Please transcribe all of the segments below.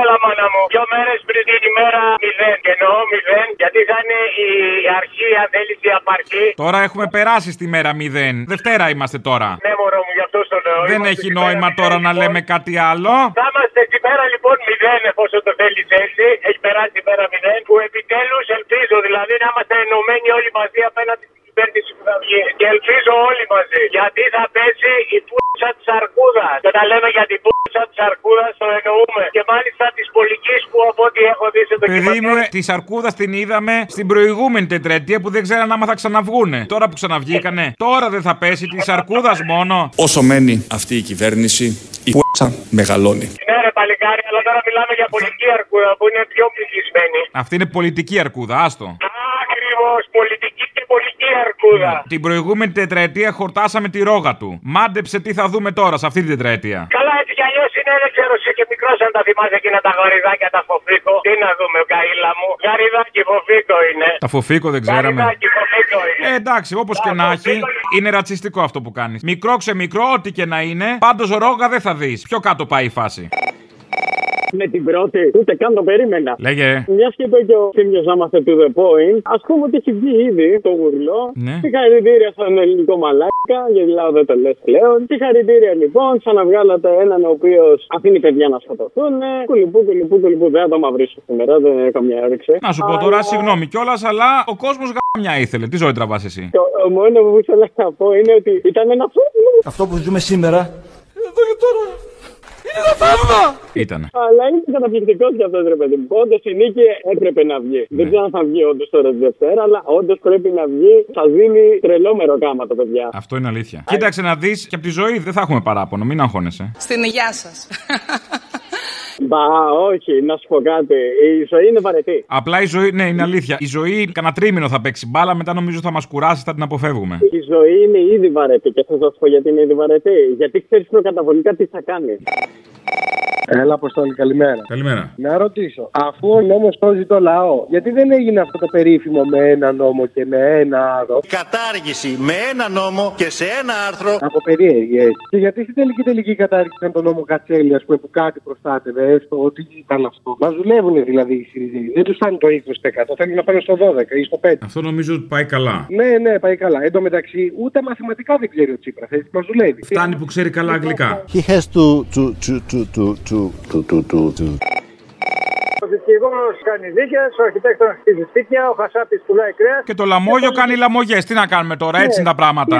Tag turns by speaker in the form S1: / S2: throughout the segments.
S1: Έλα μάνα μου, δύο μέρες πριν την ημέρα μηδέν. Και εννοώ μηδέν, γιατί θα είναι η αρχή, αν θέλεις, η απαρχή.
S2: Τώρα έχουμε περάσει στη μέρα 0. Δευτέρα είμαστε τώρα.
S1: Ναι, μωρό μου, γι' αυτό στο λέω.
S2: Δεν
S1: Είμαστε
S2: έχει
S1: στη
S2: νόημα
S1: μέρα
S2: τώρα
S1: μηδέν,
S2: να
S1: λοιπόν.
S2: λέμε κάτι άλλο.
S1: Θα είμαστε στη μέρα λοιπόν 0, εφόσον το θέλεις έτσι. Έχει περάσει η μέρα 0. Που επιτέλους ελπίζω, δηλαδή να είμαστε ενωμένοι όλοι μαζί απέναντι στην κυβέρνηση που θα βγει. Και ελπίζω όλοι μαζί. Γιατί θα πέσει η πούτσα της αρκούδας. Και όταν λέμε για την πούτσα της αρκούδας, το εννοούμε. Και μάλιστα της πολιτική που από ό,τι έχω δει σε το
S2: Παιδί μου, της Αρκούδας την είδαμε στην προηγούμενη τετραετία που δεν ξέραν άμα θα ξαναβγούνε. Τώρα που ξαναβγήκανε, τώρα δεν θα πέσει της Αρκούδας μόνο.
S3: Όσο μένει αυτή η κυβέρνηση, η π***α μεγαλώνει.
S1: Ναι, ρε παλικάρι, αλλά τώρα μιλάμε για πολιτική αρκούδα που είναι πιο πληθυσμένη.
S2: Αυτή είναι πολιτική Αρκούδα, άστο.
S1: Ακριβώ, πολιτική και πολιτική αρκούδα.
S2: Την προηγούμενη τετραετία χορτάσαμε τη ρόγα του. Μάντεψε τι θα δούμε τώρα σε αυτή την τετραετία.
S1: Καλά, έτσι κι αλλιώς είναι, δεν ξέρω, εσύ και μικρός αν τα θυμάσαι εκείνα τα γαριδάκια τα φοφίκο. Τι να δούμε, καήλα μου. Γαριδάκι φοφίκο είναι.
S2: Τα φοφίκο δεν ξέραμε.
S1: Γαριδάκι φοφίκο είναι.
S2: Ε, εντάξει, όπως και να έχει, είναι ρατσιστικό αυτό που κάνεις. Μικρό ξεμικρό, ό,τι και να είναι, πάντως ρόγα δεν θα δεις. Πιο κάτω πάει η φάση.
S4: Με την πρώτη, ούτε καν το περίμενα.
S2: Λέγε.
S4: Μιας και είπε και ο Θήμιος να είμαστε to the point, ας πούμε ότι έχει βγει ήδη το γουρλό.
S2: Ναι.
S4: Συγχαρητήρια στον ελληνικό μαλάκα, γιατί λέω δεν το λες πλέον. Συγχαρητήρια λοιπόν, σαν να βγάλατε έναν ο οποίος αφήνει παιδιά να σκοτωθούν. Κουλιπού, κουλιπού, κουλιπού. Δεν θα το μαυρίσω σήμερα, δεν έχω καμιά όρεξη.
S2: Να σου πω τώρα,
S4: Αλλά
S2: συγγνώμη κιόλας, αλλά ο κόσμος γάμια ήθελε. Τι ζωή τραβάς εσύ;
S4: Το το μόνο που ήθελα να πω είναι ότι ήταν ένα
S5: Αυτό που ζούμε σήμερα, εδώ και τώρα, είναι ένα θαύμα!
S2: Ήταν.
S4: Αλλά είναι καταπληκτικός για αυτός, ρε παιδί μου. Όντως η νίκη έπρεπε να βγει. Δεν ξέρω αν θα βγει όντως τώρα τη Δευτέρα, αλλά όντως πρέπει να βγει. Θα δίνει τρελόμερο κάμα το παιδιά.
S2: Αυτό είναι αλήθεια. Κοίταξε να δεις και από τη ζωή δεν θα έχουμε παράπονο, μην αγχώνεσαι.
S6: Στην υγεία σας.
S4: Μπα, όχι, να σου πω κάτι. Η ζωή είναι βαρετή.
S2: Απλά η ζωή, ναι, είναι αλήθεια. Η ζωή κανένα τρίμηνο θα παίξει μπάλα, μετά νομίζω θα μας κουράσει, θα την αποφεύγουμε.
S4: Η ζωή είναι ήδη βαρετή και θα σας πω γιατί είναι ήδη βαρετή. Γιατί ξέρεις προκαταβολικά τι θα κάνει.
S7: Έλα, Αποστόλη, καλημέρα.
S2: Καλημέρα.
S7: Να ρωτήσω, αφού ο νόμος σώζει το λαό, γιατί δεν έγινε αυτό το περίφημο με ένα νόμο και με ένα άλλο.
S5: Κατάργηση με ένα νόμο και σε ένα άρθρο.
S7: Από περιέργειε. Και γιατί στην τελική τελική κατάργησαν τον νόμο Κατσέλη, ας πούμε, που κάτι προστάτευε, έστω ότι ήταν αυτό; Μα δουλεύουν δηλαδή οι Συριζοί. Δεν τους φτάνει το 20%. Θέλουν να πάνε στο 12 ή στο 5.
S2: Αυτό νομίζω ότι πάει καλά.
S7: Ναι, ναι, πάει καλά. Εν τω μεταξύ, ούτε μαθηματικά δεν ξέρει ο Τσίπρας. Έτσι μας δουλεύει.
S2: Φτάνει που ξέρει καλά αγγλικά.
S5: He has to, to, to, to, to, to, to, to, to, to.
S8: Ο δικηγόρο κάνει δίκες, ο αρχιτέκτονας χτίζει σπίτια, ο Χασάπης πουλάει κρέας.
S2: Και το λαμόγιο κάνει λαμογές. Τι να κάνουμε τώρα, έτσι είναι τα πράγματα.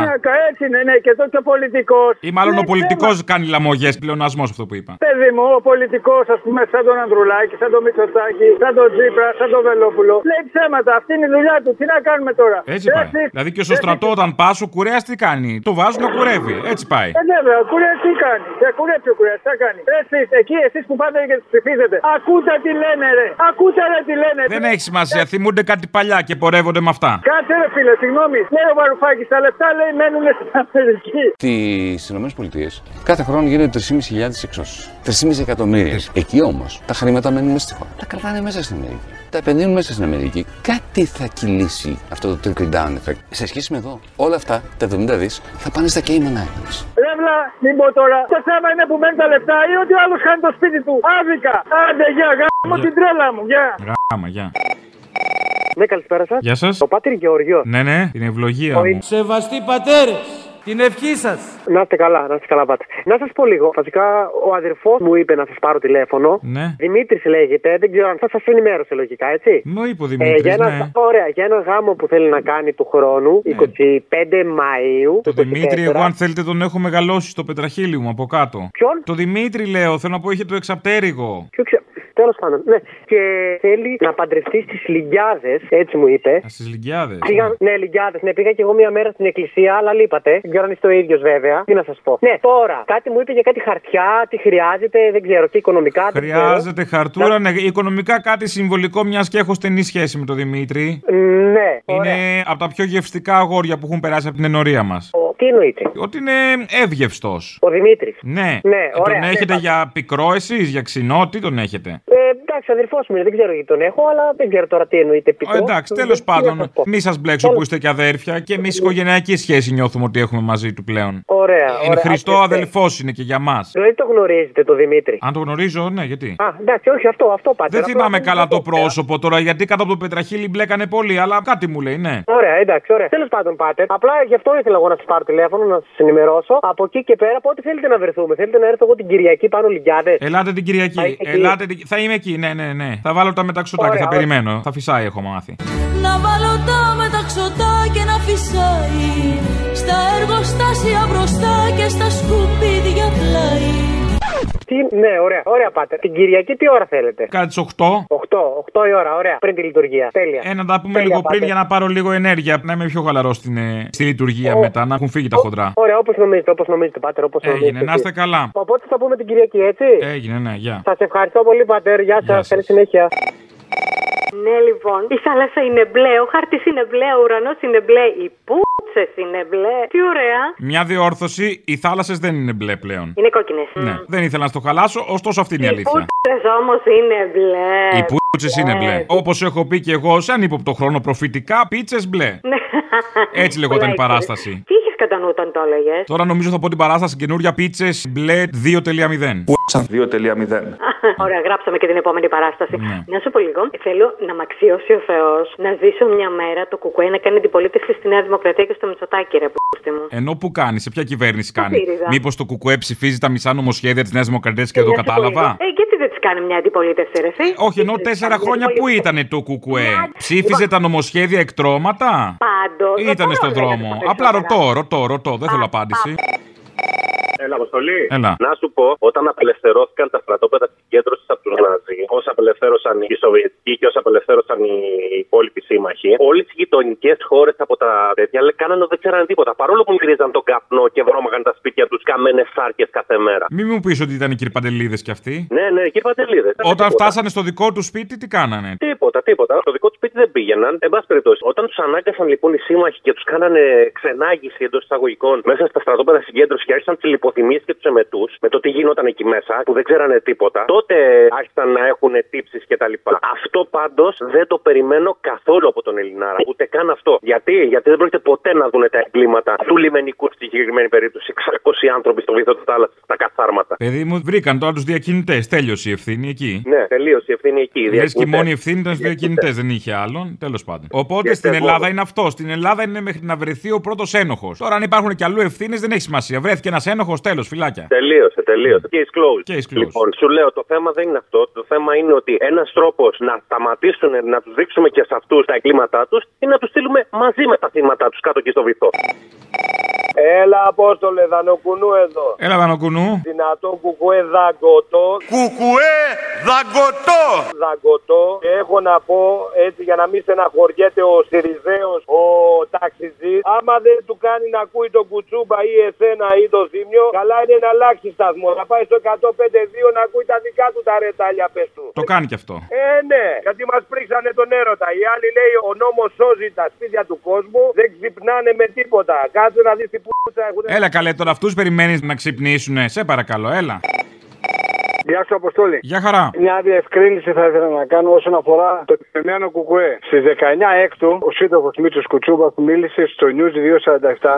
S8: Έτσι είναι, ναι, και εδώ και ο πολιτικός.
S2: Ή μάλλον ο πολιτικός κάνει λαμογές, πλεονασμός αυτό που είπα.
S8: Παιδί μου, ο πολιτικός, ας πούμε, σαν τον Ανδρουλάκη, σαν τον Μητσοτάκη, σαν τον Τζίπρα, σαν τον Βελόπουλο. Λέει ψέματα, αυτή είναι η δουλειά του. Τι να κάνουμε τώρα;
S2: Έτσι πάει. Δηλαδή και στο στρατό όταν πας, ο κουρέας τι κάνει; Το βάζουν να κουρεύει. Έτσι πάει.
S8: Ε, βέβαια, ο κουρέας τι κάνει; Και κουρέψει ο κουρέας, τι θα κάνει; Εσείς, εκεί εσείς που πάτε και τους ψηφίζετε. Ακούτε τι λένε, ρε. Ακούτε, ρε, τι λένε.
S2: Δεν έχει σημασία. Θυμούνται κάτι παλιά και πορεύονται με αυτά.
S8: Κάτσε, ρε φίλε, συγγνώμη. Λέει ο Βαρουφάκης, τα λεφτά λέει μένουν στην Αμερική.
S9: Στι ΗΠΑ κάθε χρόνο γίνονται 3.500 εξώσεις. 3,5 εκατομμύρια. Εκεί όμως τα χρήματα μένουν μέσα στη χώρα. Τα κρατάνε μέσα στην Αμερική. Τα επενδύουν μέσα στην Αμερική. Κάτι θα κυλήσει αυτό το trickle down effect. Σε σχέση με εδώ, όλα αυτά τα 70 δις θα πάνε στα Cayman Islands.
S8: Ρεύλα, μην πω τώρα. Το θέμα είναι που μένουν τα λεφτά ή ότι ο άλλος χάνει το σπίτι του. Άδικα. Άντε, γεια, γάμο την τρέλα μου, γεια.
S2: Γάμα, γεια.
S4: Ναι, καλησπέρα σας.
S2: Γεια σας.
S4: Ο Πάτρι Γεωργιός.
S2: Ναι, ναι, την ευλογία μου.
S5: Σεβαστοί πατέρες, την ευχή σας.
S4: Να είστε καλά, να είστε καλά, πάτε. Να σας πω λίγο. Βασικά, ο αδερφός μου είπε να σας πάρω τηλέφωνο.
S2: Ναι.
S4: Δημήτρης λέγεται, δεν ξέρω αν θα σας ενημέρωσε λογικά, έτσι.
S2: Μου είπε ο
S4: Ε,
S2: Δημήτρης,
S4: για ένα,
S2: ναι.
S4: Ωραία, για ένα γάμο που θέλει να κάνει του χρόνου, 25 Μαΐου.
S2: Το
S4: του
S2: Δημήτρη,
S4: 24.
S2: εγώ αν θέλετε τον έχω μεγαλώσει στο πετραχίλι μου από κάτω.
S4: Ποιον;
S2: Το Δημήτρη λέω, θέλω να πω είχε το εξαπτέρυγο.
S4: Ποιο ξε... Τέλος πάντων, ναι. Και θέλει να παντρευτεί στις Λιγκιάδε, έτσι μου είπε.
S2: Στις Λυγκιάδες.
S4: Πήγα, ναι, Λιγκιάδε. Ναι, πήγα και εγώ μία μέρα στην εκκλησία, αλλά λείπατε. Δεν ξέρω αν είστε ο ίδιος βέβαια. Τι να σας πω. Ναι, τώρα, κάτι μου είπε για κάτι χαρτιά, τι χρειάζεται, δεν ξέρω, και οικονομικά. δεν ξέρω.
S2: Χρειάζεται χαρτούρα, ναι, οικονομικά κάτι συμβολικό, μιας και έχω στενή σχέση με τον Δημήτρη.
S4: Ναι, ωραία.
S2: Είναι από τα πιο γευστικά αγόρια που έχουν περάσει από την ενορία μας.
S4: Ο- Τι εννοείται.
S2: Ότι είναι εύγευστος.
S4: Ο Δημήτρης.
S2: Ναι.
S4: Ναι,
S2: Ε,
S4: ωραία,
S2: τον
S4: ναι,
S2: έχετε
S4: πα-
S2: για πικρό εσείς, για ξινό, τι τον έχετε;
S4: Ε, εντάξει,
S6: εντάξει, αδερφός μου είναι, δεν ξέρω γιατί τον έχω, αλλά δεν ξέρω τώρα τι εννοείται πιτό.
S2: Ε, εντάξει, τέλος πάντων, μη σας μπλέξω που είστε και αδέρφια και εμείς οικογενειακή σχέση νιώθουμε ότι έχουμε μαζί του πλέον.
S6: Ωραία.
S2: Είναι
S6: ωραία.
S2: Χριστό
S6: Α,
S2: αδελφός είναι και για μας.
S6: Δηλαδή το γνωρίζετε το Δημήτρη.
S2: Αν το γνωρίζω, ναι, γιατί;
S6: Α, εντάξει, όχι αυτό, αυτό πάτε.
S2: Δεν θυμάμαι καλά το πρόσωπο τώρα, γιατί κάτω από το πετραχίλι μπλέκανε πολύ, αλλά κάτι μου λέει, ναι.
S6: Ωραία, εντάξει, ωραία. Τέλος πάντων, πάτε. Απλά γι' αυτό ήθελα εγώ να σα πάρω τηλέφωνο, να σας ενημερώσω. Από εκεί και πέρα, πότε θέλετε να βρεθούμε. Θέλετε να έρθω εγώ την Κυριακή πάνω Λιγκιάδε.
S2: Ελάτε την Κυριακή.
S6: Θα είστε εκεί.
S2: Ελάτε την... Θα είμαι εκεί, ναι, ναι, ναι. Θα βάλω τα μεταξωτάκια,
S6: Ωραία,
S2: θα
S6: ωραία.
S2: περιμένω. Θα φυσάει, έχω μάθει.
S10: Να βάλω τα μεταξωτά και να φυσάει Στα εργοστάσια μπροστά και στα σκουπίδια πλάι
S6: Τι, ναι, ωραία, ωραία πάτε. Την Κυριακή τι ώρα θέλετε;
S2: Κάτι τις 8.
S6: 8, 8 η ώρα, ωραία. Πριν τη λειτουργία. Τέλεια.
S2: Ε, να τα πούμε
S6: Τέλεια,
S2: λίγο πριν
S6: πάτε.
S2: για να πάρω λίγο ενέργεια. Να είμαι πιο χαλαρός στην, ε, στη λειτουργία
S6: Ω,
S2: μετά, να έχουν φύγει τα χοντρά.
S6: Ωραία, όπως νομίζετε, όπως νομίζετε, πάτερ, όπως νομίζετε.
S2: Έγινε, να είστε καλά.
S6: Οπότε θα πούμε την Κυριακή, έτσι;
S2: Έγινε, ναι, γεια.
S6: Σας ευχαριστώ πολύ, πατέρ. Γεια
S2: Γεια
S6: σας.
S2: σας.
S6: Καλή συνέχεια.
S11: Ναι, λοιπόν. Η θάλασσα είναι μπλε, ο χάρτης είναι μπλε, ο ουρανός είναι μπλε, οι πούτσε είναι μπλε. Τι ωραία.
S2: Μια διόρθωση, οι θάλασσες δεν είναι μπλε πλέον.
S11: Είναι κόκκινες.
S2: Ναι, δεν ήθελα να στο χαλάσω, ωστόσο αυτή είναι η
S11: Οι
S2: αλήθεια.
S11: πούτσες όμως είναι μπλε.
S2: Οι πούτσες είναι μπλε. Όπως έχω πει και εγώ σε ανύποπτο χρόνο προφητικά, πίτσες μπλε.
S11: Ναι.
S2: Έτσι λεγόταν η
S11: Πολλά
S2: παράσταση.
S11: Τι είχε κατά νου όταν το έλεγες.
S2: Τώρα νομίζω θα πω την παράσταση καινούρια πίτσες μπλε 2.0.
S3: 2.0.
S11: Ωραία, γράψαμε και την επόμενη παράσταση.
S2: Ναι.
S11: Να σου πω λίγο. Θέλω να μ' αξιώσει ο Θεός να ζήσω μια μέρα το κουκουέ να κάνει αντιπολίτευση στη Νέα Δημοκρατία και στο Μητσοτάκι, ρε πούστη μου.
S2: Ενώ που κάνει, σε ποια κυβέρνηση κάνει.
S11: ΣΥΡΙΖΑ.
S2: Μήπως το κουκουέ ψηφίζει τα μισά νομοσχέδια της Νέας Δημοκρατίας και δεν το
S11: Να σου πω
S2: κατάλαβα;
S11: λίγο. Ε, γιατί δεν τη κάνει μια αντιπολίτευση, ρε εσύ;
S2: Όχι, ενώ τέσσερα χρόνια που ήταν το κουκουέ. Ψήφιζε τα νομοσχέδια εκτρώματα;
S11: Πάντως.
S2: Ή ήταν στον δρόμο. Απλά ρωτώ, ρωτώ, ρωτώ. Δεν θέλω απάντηση.
S12: Έλα, Αποστολή.
S2: Έλα.
S12: Να σου πω, όταν απελευθερώθηκαν τα στρατόπεδα συγκέντρωσης από του Ναζί, όσα απελευθέρωσαν οι Σοβιετικοί και όσα απελευθέρωσαν οι υπόλοιποι σύμμαχοι, όλες οι γειτονικές χώρες από τα τέτοια λέει, κάνανε ότι δεν ξέρανε τίποτα. Παρόλο που μυρίζαν τον καπνό και βρώμαγαν τα σπίτια τους καμένες σάρκες κάθε μέρα.
S2: Μην μου πεις ότι ήταν οι κυρπαντελίδε κι αυτοί.
S12: Ναι, ναι, εκεί παντελίδες.
S2: Όταν φτάσανε στο δικό τους σπίτι, τι κάνανε;
S12: Τίποτα, τίποτα. Στο δικό τους σπίτι δεν πήγαιναν. Εν πάση περιπτώσει, όταν τους ανάγκασαν λοιπόν οι σύμμαχοι και τους κάνανε ξενάγηση εντός εισαγωγικών μέσα στα στρατόπεδα συγκέντρωσης και άρχισαν τις λιποθυμίε και τους εμετού με το τι γινόταν εκεί μέσα, που δεν ξέρανε τίποτα, τότε άρχισαν να έχουν τύψεις κτλ. Αυτό πάντως δεν το περιμένω καθόλου από τον Ελληνάρα. Ούτε καν αυτό. Γιατί, Γιατί δεν πρόκειται ποτέ να δουν τα εγκλήματα του λιμενικού στη συγκεκριμένη περίπτωση. 600 άνθρωποι στο βυθό τη θάλασσα, στα καθάρματα.
S2: Παιδί μου, βρήκαν τώρα τους διακινητές. Τέλειωσε η ευθύνη εκεί.
S12: Ναι, τελείωσε η ευθύνη εκεί.
S2: Λες και η
S12: Διακινητές.
S2: μόνη ευθύνη ήταν στους διακινητές, δεν είχε άλλον. Τέλος πάντων. Οπότε
S12: Και
S2: στην
S12: εγώ.
S2: Ελλάδα είναι αυτό. Στην Ελλάδα είναι μέχρι να βρεθεί ο πρώτος ένοχος. Τώρα, αν υπάρχουν και αλλού ευθύνες, δεν έχει σημασία. Βρέθηκε ένας ένοχος, τέλος, φυλάκια.
S12: Τελείωσε, τελείωσε. Case closed.
S2: Case closed.
S12: Λοιπόν, σου λέω, το θέμα δεν είναι αυτό. Το θέμα είναι ότι ένας τρόπος να σταματήσουν να τους δείξουμε και σε αυτούς τα εγκλήματά τους είναι να τους στείλουμε μαζί με τα θύματα τους κάτω εκεί στο βυθό.
S8: Έλα, Απόστολε, δανοκουνού εδώ.
S2: Έλα, Δανοκουνού.
S8: Δυνατό κουκουέ δαγκωτό.
S13: Κουκουέ δαγκωτό.
S8: Δαγκωτό. Και έχω να πω έτσι για να μην στεναχωριέται ο Σιριζέος, ο ταξιτζής. Άμα δεν του κάνει να ακούει τον κουτσούμπα ή εσένα ή το θύμιο, καλά είναι να αλλάξει σταθμό. Να πάει στο 105-2 να ακούει τα δικά του τα ρετάλια, πες του.
S2: Το κάνει κι αυτό.
S8: Ε, ναι, γιατί μας πρίξανε τον έρωτα. Οι άλλοι λέει ο νόμος σώζει τα σπίτια του κόσμου, δεν ξυπνάνε με τίποτα. Κάτσε να δεις τι πούτσα έχουν.
S2: Έλα, καλέ, τώρα αυτούς περιμένεις να ξυπνήσουνε. Σε παρακαλώ, έλα.
S7: Γεια σου, Αποστόλη.
S2: Γεια χαρά.
S7: Μια διευκρίνηση θα ήθελα να κάνω όσον αφορά το επιμένω κουκουέ. Στις 19 Έκτου, ο σύντροφος Μίτσος Κουτσούμπα μίλησε στο News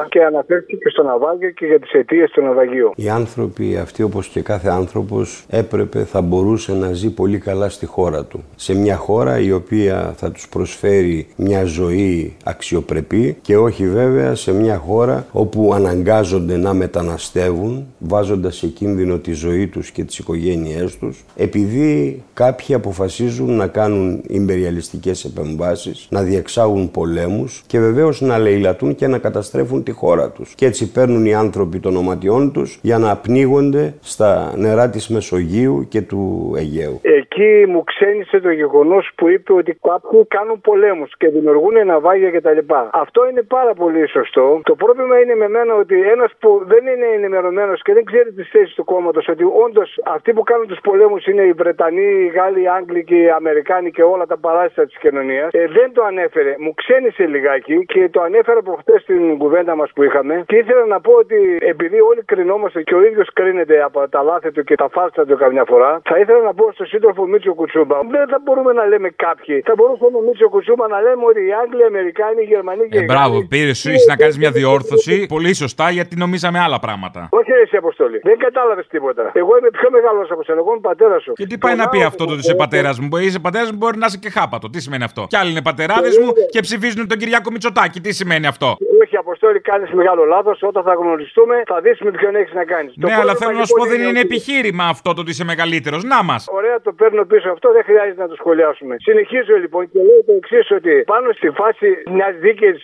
S7: 247 και αναφέρθηκε και στο ναυάγιο και για τις αιτίες του ναυαγίου.
S14: Οι άνθρωποι αυτοί όπως και κάθε άνθρωπος έπρεπε, θα μπορούσε να ζει πολύ καλά στη χώρα του. Σε μια χώρα η οποία θα τους προσφέρει μια ζωή αξιοπρεπή και όχι βέβαια σε μια χώρα όπου αναγκάζονται να μεταναστεύουν βάζοντας σε κίνδυνο τη ζωή τους και τις οικογένειές τους επειδή κάποιοι αποφασίζουν να κάνουν ιμπεριαλιστικές επεμβάσεις, να διεξάγουν πολέμους και βεβαίως να λαιλατούν και να καταστρέφουν τη χώρα τους. Και έτσι παίρνουν οι άνθρωποι των οματιών τους για να πνίγονται στα νερά της Μεσογείου και του Αιγαίου.
S7: Εκεί μου ξένησε το γεγονός που είπε ότι κάποιοι κάνουν πολέμους και δημιουργούν ναυάγια κτλ. Αυτό είναι πάρα πολύ σωστό. Το πρόβλημα είναι με μένα ότι ένας που δεν είναι ενημερωμένος και δεν ξέρει τις θέσεις του κόμματος, ότι όντως αυτοί που κάνουν τους πολέμους είναι οι Βρετανοί, οι Γάλλοι, οι Άγγλοι και οι Αμερικάνοι και όλα τα παράσιτα της κοινωνίας, ε, δεν το ανέφερε. Μου ξένησε λιγάκι και το ανέφερα προχτέ στην κουβέντα μας που είχαμε. Και ήθελα να πω ότι επειδή όλοι κρινόμαστε και ο ίδιος κρίνεται από τα λάθη του και τα φάρσα του καμιά φορά, θα ήθελα να πω στον σύντροφο ψήφο Μίτσο Κουτσούμπα. Δεν θα μπορούμε να λέμε κάποιοι. Θα μπορούσαμε ο Μίτσο Κουτσούμπα να λέμε ότι οι Άγγλοι, οι Αμερικάνοι, οι Γερμανοί και
S2: Ε,
S7: οι
S2: μπράβο,
S7: Γάλλοι-
S2: πήρε σου να κάνεις μια διόρθωση. Πολύ σωστά, γιατί νομίζαμε άλλα πράγματα.
S7: Όχι εσύ αποστολή. Δεν κατάλαβες τίποτα. Εγώ είμαι πιο μεγάλος από σένα. Εγώ είμαι πατέρας σου.
S2: Και τι πάει να πει αυτό το ότι είσαι πατέρας μου; Μπορεί είσαι πατέρας μου, μπορεί να είσαι και χάπατο. Τι σημαίνει αυτό; Κι άλλοι είναι πατεράδες μου και ψηφίζουν τον Κυριάκο Μητσοτάκη. Τι σημαίνει αυτό;
S7: Όχι, Αποστόλη, κάνει μεγάλο λάθος. Όταν θα γνωριστούμε, θα δει με ποιον έχεις να κάνεις.
S2: Ναι, αλλά θέλω να σου πω δεν είναι επιχείρημα αυτό το ότι είσαι μεγαλύτερος. Να μας.
S7: Ωραία, το παίρνω πίσω αυτό, δεν χρειάζεται να το σχολιάσουμε. Συνεχίζω λοιπόν και λέω το εξής: Ότι πάνω στη φάση μιας δίκαιη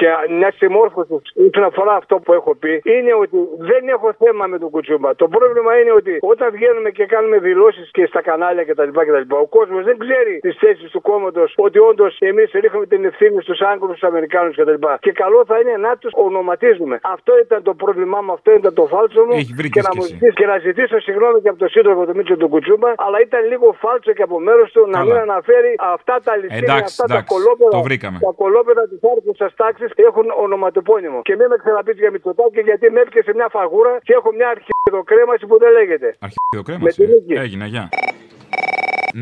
S7: και μιας συμμόρφωσης όσον αφορά αυτό που έχω πει, είναι ότι δεν έχω θέμα με τον Κουτσούμπα. Το πρόβλημα είναι ότι όταν βγαίνουμε και κάνουμε δηλώσεις και στα κανάλια κτλ. κτλ ο κόσμος δεν ξέρει τις θέσεις του κόμματος ότι όντως εμείς ρίχνουμε την ευθύνη στους Άγγλους, στους Αμερικάνους κτλ. Και καλό θα είναι να τους ονοματίζουμε. Αυτό ήταν το πρόβλημά μου, αυτό ήταν το φάλτσο μου.
S2: Έχει βρει
S7: και,
S2: και
S7: να
S2: εσύ.
S7: μου ζητήσει και να ζητήσω συγγνώμη και από τον σύντροφο του Μίτσο του Κουτσούμπα, αλλά ήταν λίγο φάλτσο και από μέρος του να
S2: Καλά.
S7: μην αναφέρει αυτά τα ληστήρια,
S2: Εντάξει,
S7: αυτά τα
S2: εντάξει,
S7: κολόπεδα.
S2: το βρήκαμε.
S7: Τα κολόπεδα της άρχουσα τάξης έχουν ονοματεπώνυμο. Και μην με ξαναπεί για Μητσοτάκη γιατί με έπιασε μια φαγούρα και έχω μια αρχιδοκρέμαση που δεν λέγεται.
S2: Αρχαίο κρέμα.
S7: Με την νίκη.
S2: Έγινε, γεια.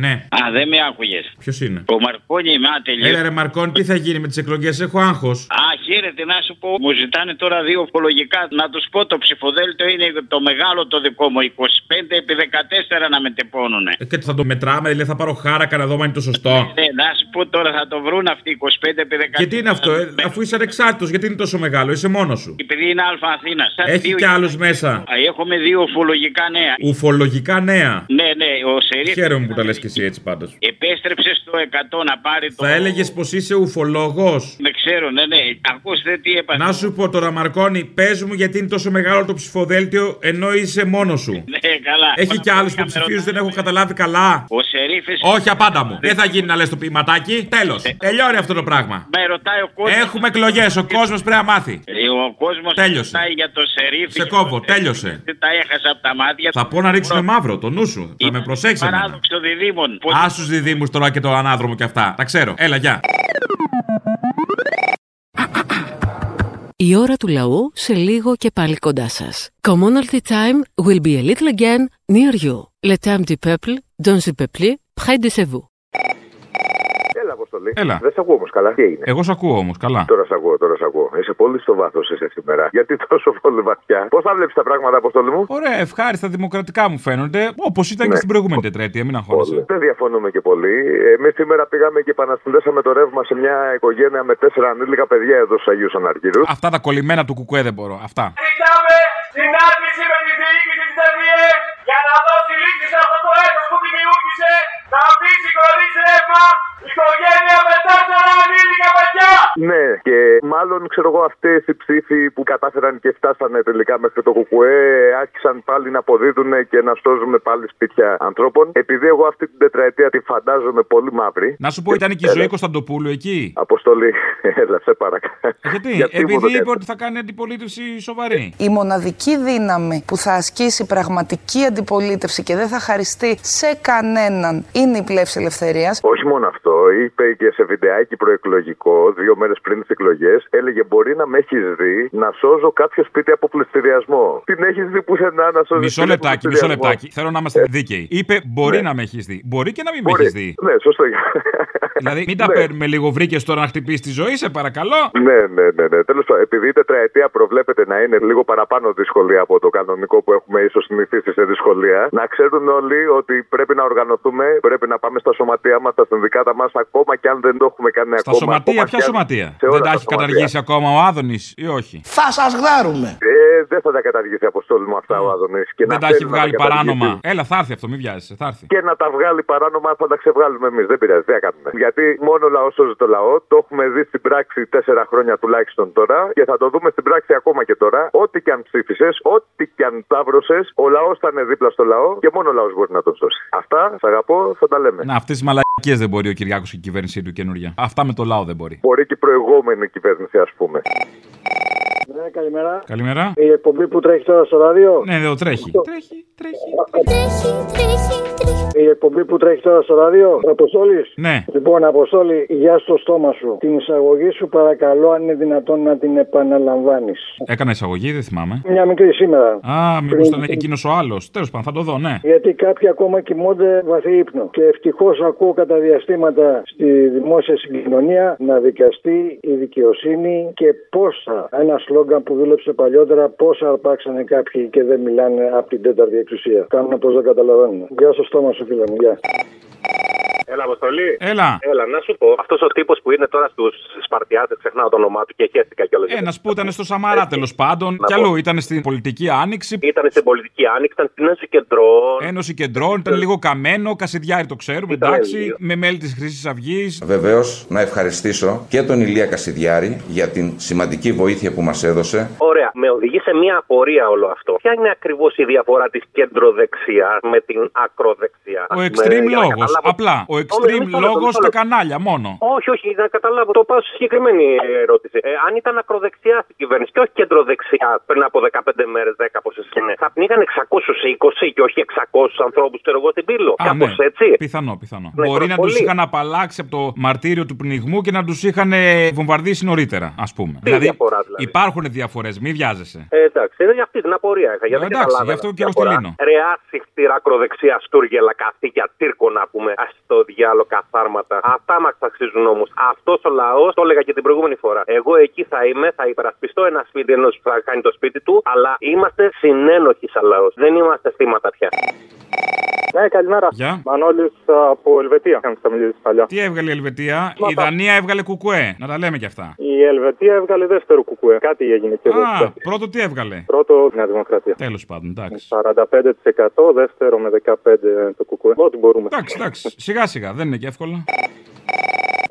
S2: Ναι.
S15: Α, δεν με άκουγες.
S2: Ποιος είναι;
S15: Ο Μαρκόνι είμαι άτελειο.
S2: Έλα ρε Μαρκόν, τι θα γίνει με τις εκλογές, έχω άγχος.
S15: Α, χαίρετε να σου πω. Μου ζητάνε τώρα δύο οφολογικά. Να τους πω το ψηφοδέλτιο είναι το μεγάλο το δικό μου. 25 επί 14 να με τεπώνουνε.
S2: Ε, Και θα το μετράμε, δηλαδή θα πάρω χάρακα να δω αν είναι το σωστό.
S15: Ναι, να σου πω τώρα θα το βρουν αυτοί 25 επί 14.
S2: Και τι είναι αυτό, ε, αφού είσαι ανεξάρτητος, γιατί είναι τόσο μεγάλο, είσαι μόνος σου.
S15: Επειδή είναι Α Αθήνας. Σαν
S2: Έχει
S15: δύο-
S2: κι άλλους μέσα.
S15: Α, Έχουμε δύο οφολογικά νέα.
S2: Ουφολογικά νέα.
S15: Ναι, ναι, ο Σερίφ
S2: Χαίρομαι που τα λες και εσύ έτσι πάντως.
S15: επέστρεψε στο 100 να πάρει το.
S2: Θα έλεγες πως είσαι ουφολόγος.
S15: Δεν ξέρω, ναι, ναι. Ακούστε τι έπαθε.
S2: Να σου πω τώρα, Μαρκόνη, πες μου γιατί είναι τόσο μεγάλο το ψηφοδέλτιο ενώ είσαι μόνος σου.
S15: Ναι, καλά.
S2: Έχει κι άλλους που ψηφίζουν, δεν έχω καταλάβει καλά.
S15: Ο Σερίφης
S2: Όχι, απάντα μου. Δεν θα γίνει να λες το ποιηματάκι. Τέλος. Τελειώνει αυτό το πράγμα.
S15: Με ρωτάει ο κόσμο.
S2: Έχουμε εκλογές. Ο κόσμος πρέπει να μάθει.
S15: Ο κόσμος
S2: Τέλειωσε.
S15: ρωτάει για το Σερίφη.
S2: Σε κόβω, τέλειωσε.
S15: Δεν τα έχασα από τα μάτια.
S2: Θα πω να ρίξουμε μαύρο, το νου σου. Θα με προσέξει. εμένα.
S15: Παράδοξο διδήμων.
S2: Α τους διδήμου τώρα και το ανάδρομο και αυτά. Τα ξέρω. Έλα, γεια.
S16: Η ώρα του λαού σε λίγο και πάλι κοντά σας. Commonalty time will be a little again near you. Le temps du peuple, dans le peuple, près de chez vous.
S17: Έλα, Αποστολή.
S2: Έλα.
S17: Δεν σε ακούω όμως καλά. Τι έγινε;
S2: Εγώ σ' ακούω όμως, καλά.
S17: Τώρα σε ακούω, τώρα σε ακούω. Είσαι πολύ στο βάθος είσαι σήμερα. Γιατί τόσο πολύ βαθιά. Πώς θα βλέπεις τα πράγματα, Αποστολή μου;
S2: Ωραία, ευχάριστα δημοκρατικά μου φαίνονται. Όπως ήταν και
S17: Ναι.
S2: στην προηγούμενη τετραετία, μην αγχώνεσαι.
S17: Δεν διαφωνούμε και πολύ. Εμείς σήμερα πήγαμε και επανασυνδέσαμε το ρεύμα σε μια οικογένεια με τέσσερα ανήλικα παιδιά εδώ στους Αγίους Αναργύρους.
S2: Αυτά τα κολλημένα του κουκουέ δεν μπορώ. Αυτά.
S1: Ζητάμε συνάντηση με τη διοίκηση της ΔΕΔΙΕ για να δώσει λύση σε αυτό το έργο που δημιούργησε να αφήσει χωρίς ρεύμα οικογένεια με τέσσερα ανήλικα παιδιά.
S17: Ναι, και μάλλον ξέρω εγώ αυτές οι ψήφοι που κατάφεραν και φτάσανε τελικά μέχρι το κουκουέ άρχισαν πάλι να αποδίδουν και να σώζουμε πάλι σπίτια ανθρώπων. Επειδή εγώ αυτή την τετραετία τη φαντάζομαι πολύ μαύρη.
S2: Να σου πω, ήταν και η ζωή Κωνσταντοπούλου εκεί.
S17: Αποστολή, έλα, σε παρακαλώ.
S2: Γιατί,
S17: Γιατί μου το
S2: επειδή είπε
S17: κάνεις;
S2: ότι θα κάνει αντιπολίτευση σοβαρή.
S18: Η μοναδική δύναμη που θα ασκήσει πραγματική αντιπολίτευση και δεν θα χαριστεί σε κανέναν είναι η πλεύση ελευθερίας.
S17: Όχι μόνο αυτό, είπε και σε βιντεάκι προεκλογικό, δύο μέρες πριν τις εκλογές, έλεγε: Μπορεί να με έχεις δει να σώζω κάποιο σπίτι από πληστηριασμό. Την έχεις δει πουθενά να σώζεις.
S2: Μισό λεπτάκι, μισό λεπτάκι. Θέλω να είμαστε δίκαιοι. Είπε μπορεί να με έχεις δει. Μπορεί και να μην με
S17: Μπορεί.
S2: έχεις δει.
S17: Ναι, σωστό.
S2: Δηλαδή, μην τα
S17: Ναι.
S2: παίρνουμε λίγο βρήκες τώρα να χτυπήσεις τη ζωή, σε παρακαλώ.
S17: Ναι, ναι, ναι. ναι. Τέλος πάντων, επειδή η τετραετία προβλέπεται να είναι λίγο παραπάνω δύσκολη από το κανονικό που έχουμε ίσως συνηθίσει σε δυσκολία, να ξέρουν όλοι ότι πρέπει να οργανωθούμε, πρέπει να πάμε στα σωματεία μας, στα συνδικάτα μας, ακόμα και αν δεν το έχουμε κάνει
S2: Στα
S17: ακόμα.
S2: σωματεία,
S17: ακόμα
S2: ποια
S17: κι αν-
S2: σωματεία;
S17: σε όλα
S2: Δεν τα
S17: τα
S2: έχει
S17: σωματεία.
S2: καταργήσει ακόμα ο Άδωνης ή όχι;
S17: Θα σας γδάρουμε. Ε, δεν θα τα καταργήσει αποστόλη μου αυτά ο Άδωνης.
S2: Δεν τα έχει βγάλει παράνομα. Έλα, θα έρθει αυτό, μην βιάζεσαι, θα έρθει.
S17: Και να τα βγάλει παράνομα θα τα ξεβγάλουμε εμείς. Δεν πειράζει, δεν θα κάνουμε. Γιατί μόνο ο λαό σώζει το λαό. Το έχουμε δει στην πράξη τέσσερα χρόνια τουλάχιστον τώρα και θα το δούμε στην πράξη ακόμα και τώρα. Ό,τι και αν ψήφισες, ό,τι και αν ταύρωσες, ο λαός θα είναι δίπλα στο λαό και μόνο ο λαός μπορεί να τον σώσει. Αυτά, σ' αγαπώ, θα τα λέμε.
S2: Να, αυτές τις μαλακίες δεν μπορεί ο Κυριάκος και η κυβέρνησή του καινούρια. Αυτά με το λαό δεν μπορεί.
S17: Μπορεί και η προηγούμενη κυβέρνηση, ας πούμε.
S7: Ναι, καλημέρα.
S2: Καλημέρα.
S7: Η εκπομπή που τρέχει τώρα στο ράδιο;
S2: Ναι, εδώ τρέχει.
S7: Η εκπομπή που τρέχει τώρα στο ράδιο; Αποστόλης;
S2: Ναι.
S7: Λοιπόν, Αποστόλη, γεια στο στόμα σου. Την εισαγωγή σου παρακαλώ, αν είναι δυνατόν να την επαναλαμβάνεις.
S2: Έκανα εισαγωγή, δεν θυμάμαι.
S7: Μια μικρή σήμερα.
S2: Α, μήπως
S7: Πριν-
S2: ήταν εκείνος ο άλλος. Τέλος πάντων, θα το δω, ναι.
S7: Γιατί κάποιοι ακόμα κοιμώνται βαθύ ύπνο. Και ευτυχώς ακούω κατά διαστήματα στη δημόσια συγκοινωνία να δικαστεί η δικαιοσύνη και πόσα. Ένα σλόγκαν που δούλεψε παλιότερα, πόσα αρπάξανε κάποιοι και δεν μιλάνε από την τέταρτη εξουσία. Κάνουν πως δεν καταλαβαίνουν. Γεια στο στόμα σου, φίλε μου. Γεια.
S12: Έλα, Αποστολή.
S2: Έλα.
S12: Έλα, να σου πω. Αυτός ο τύπος που είναι τώρα στους Σπαρτιάτες, ξεχνάω το όνομά του και χαίστηκα κιόλας.
S2: Ένα που ήταν στο Σαμαρά τέλος πάντων.
S12: Να
S2: Κι
S12: πω.
S2: αλλού ήταν στην πολιτική άνοιξη.
S12: Ήταν στην πολιτική άνοιξη, ήταν στην Ένωση Κεντρών.
S2: Ένωση κεντρών, ήταν λίγο καμένο. Κασιδιάρη το ξέρουμε, εντάξει.
S12: λίγο.
S2: Με μέλη της Χρυσής Αυγής.
S19: Βεβαίως, να ευχαριστήσω και τον Ηλία Κασιδιάρη για την σημαντική βοήθεια που μας έδωσε.
S12: Ωραία, με οδηγεί σε μια απορία όλο αυτό. Ποια είναι ακριβώς η διαφορά της κεντροδεξιάς με την ακροδεξιά;
S2: Ο
S12: Με-
S2: extreme
S12: για να
S2: λόγος.
S12: καταλάβω.
S2: Απλά. Ο
S12: Ω,
S2: extreme
S12: μισό λεπτό,
S2: λόγος
S12: μισό
S2: στα
S12: λεπτό.
S2: κανάλια μόνο.
S12: Όχι, όχι, να καταλάβω. Το πάω στη συγκεκριμένη ερώτηση. Ε, αν ήταν ακροδεξιά στην κυβέρνηση και όχι κεντροδεξιά πριν από 15 μέρες, 10 πόσες είναι, θα πνίγαν 620 και όχι 600 ανθρώπους, ξέρω εγώ, στην πύλο.
S2: Α,
S12: Κάπως
S2: ναι.
S12: έτσι.
S2: Πιθανό, πιθανό.
S12: Ναι,
S2: Μπορεί να τους
S12: πολύ.
S2: είχαν απαλλάξει από το μαρτύριο του πνιγμού και να τους είχαν ε, βομβαρδίσει νωρίτερα, ας πούμε.
S12: Τι διαφορά, δηλαδή;
S2: υπάρχουν διαφορές, μη βιάζεσαι.
S12: Ε, εντάξει, είναι για αυτή την απορία είχα. Γιατί
S2: Ε, εντάξει,
S12: καταλάβαινα
S2: γι' αυτό
S12: τη
S2: και εγώ
S12: διαφορά.
S2: στο λύνω.
S12: Ρεάσι, χτύρα, ακροδεξιά, στούργελα, καθήκια, τύρκο να πούμε. Α το διάλογο καθάρματα. Αυτά μας αξίζουν όμως. Αυτός ο λαός, το έλεγα και την προηγούμενη φορά. Εγώ εκεί θα είμαι, θα υπερασπιστώ ένα σπίτι ενός που θα κάνει το σπίτι του, αλλά είμαστε συνένοχοι σαν λαός. Δεν είμαστε θύματα πια.
S20: Ναι, καλημέρα.
S2: Γεια.
S20: Μανώλης από Ελβετία. Αν θα μιλήσεις παλιά.
S2: Τι έβγαλε η Ελβετία,
S20: Μα
S2: η
S20: τα-
S2: Δανία έβγαλε κουκουέ. Να τα λέμε κι αυτά.
S20: Η Ελβετία έβγαλε δεύτερο κουκουέ. Κάτι έγινε και
S2: Α, πρώτο τι έβγαλε;
S20: Πρώτο Νέα Δημοκρατία.
S2: Τέλος πάντων, εντάξει.
S20: 45%, δεύτερο με 15% το κουκουέ. Ό,τι μπορούμε.
S2: Εντάξει, εντάξει. Σιγά σιγά, δεν είναι και εύκολο.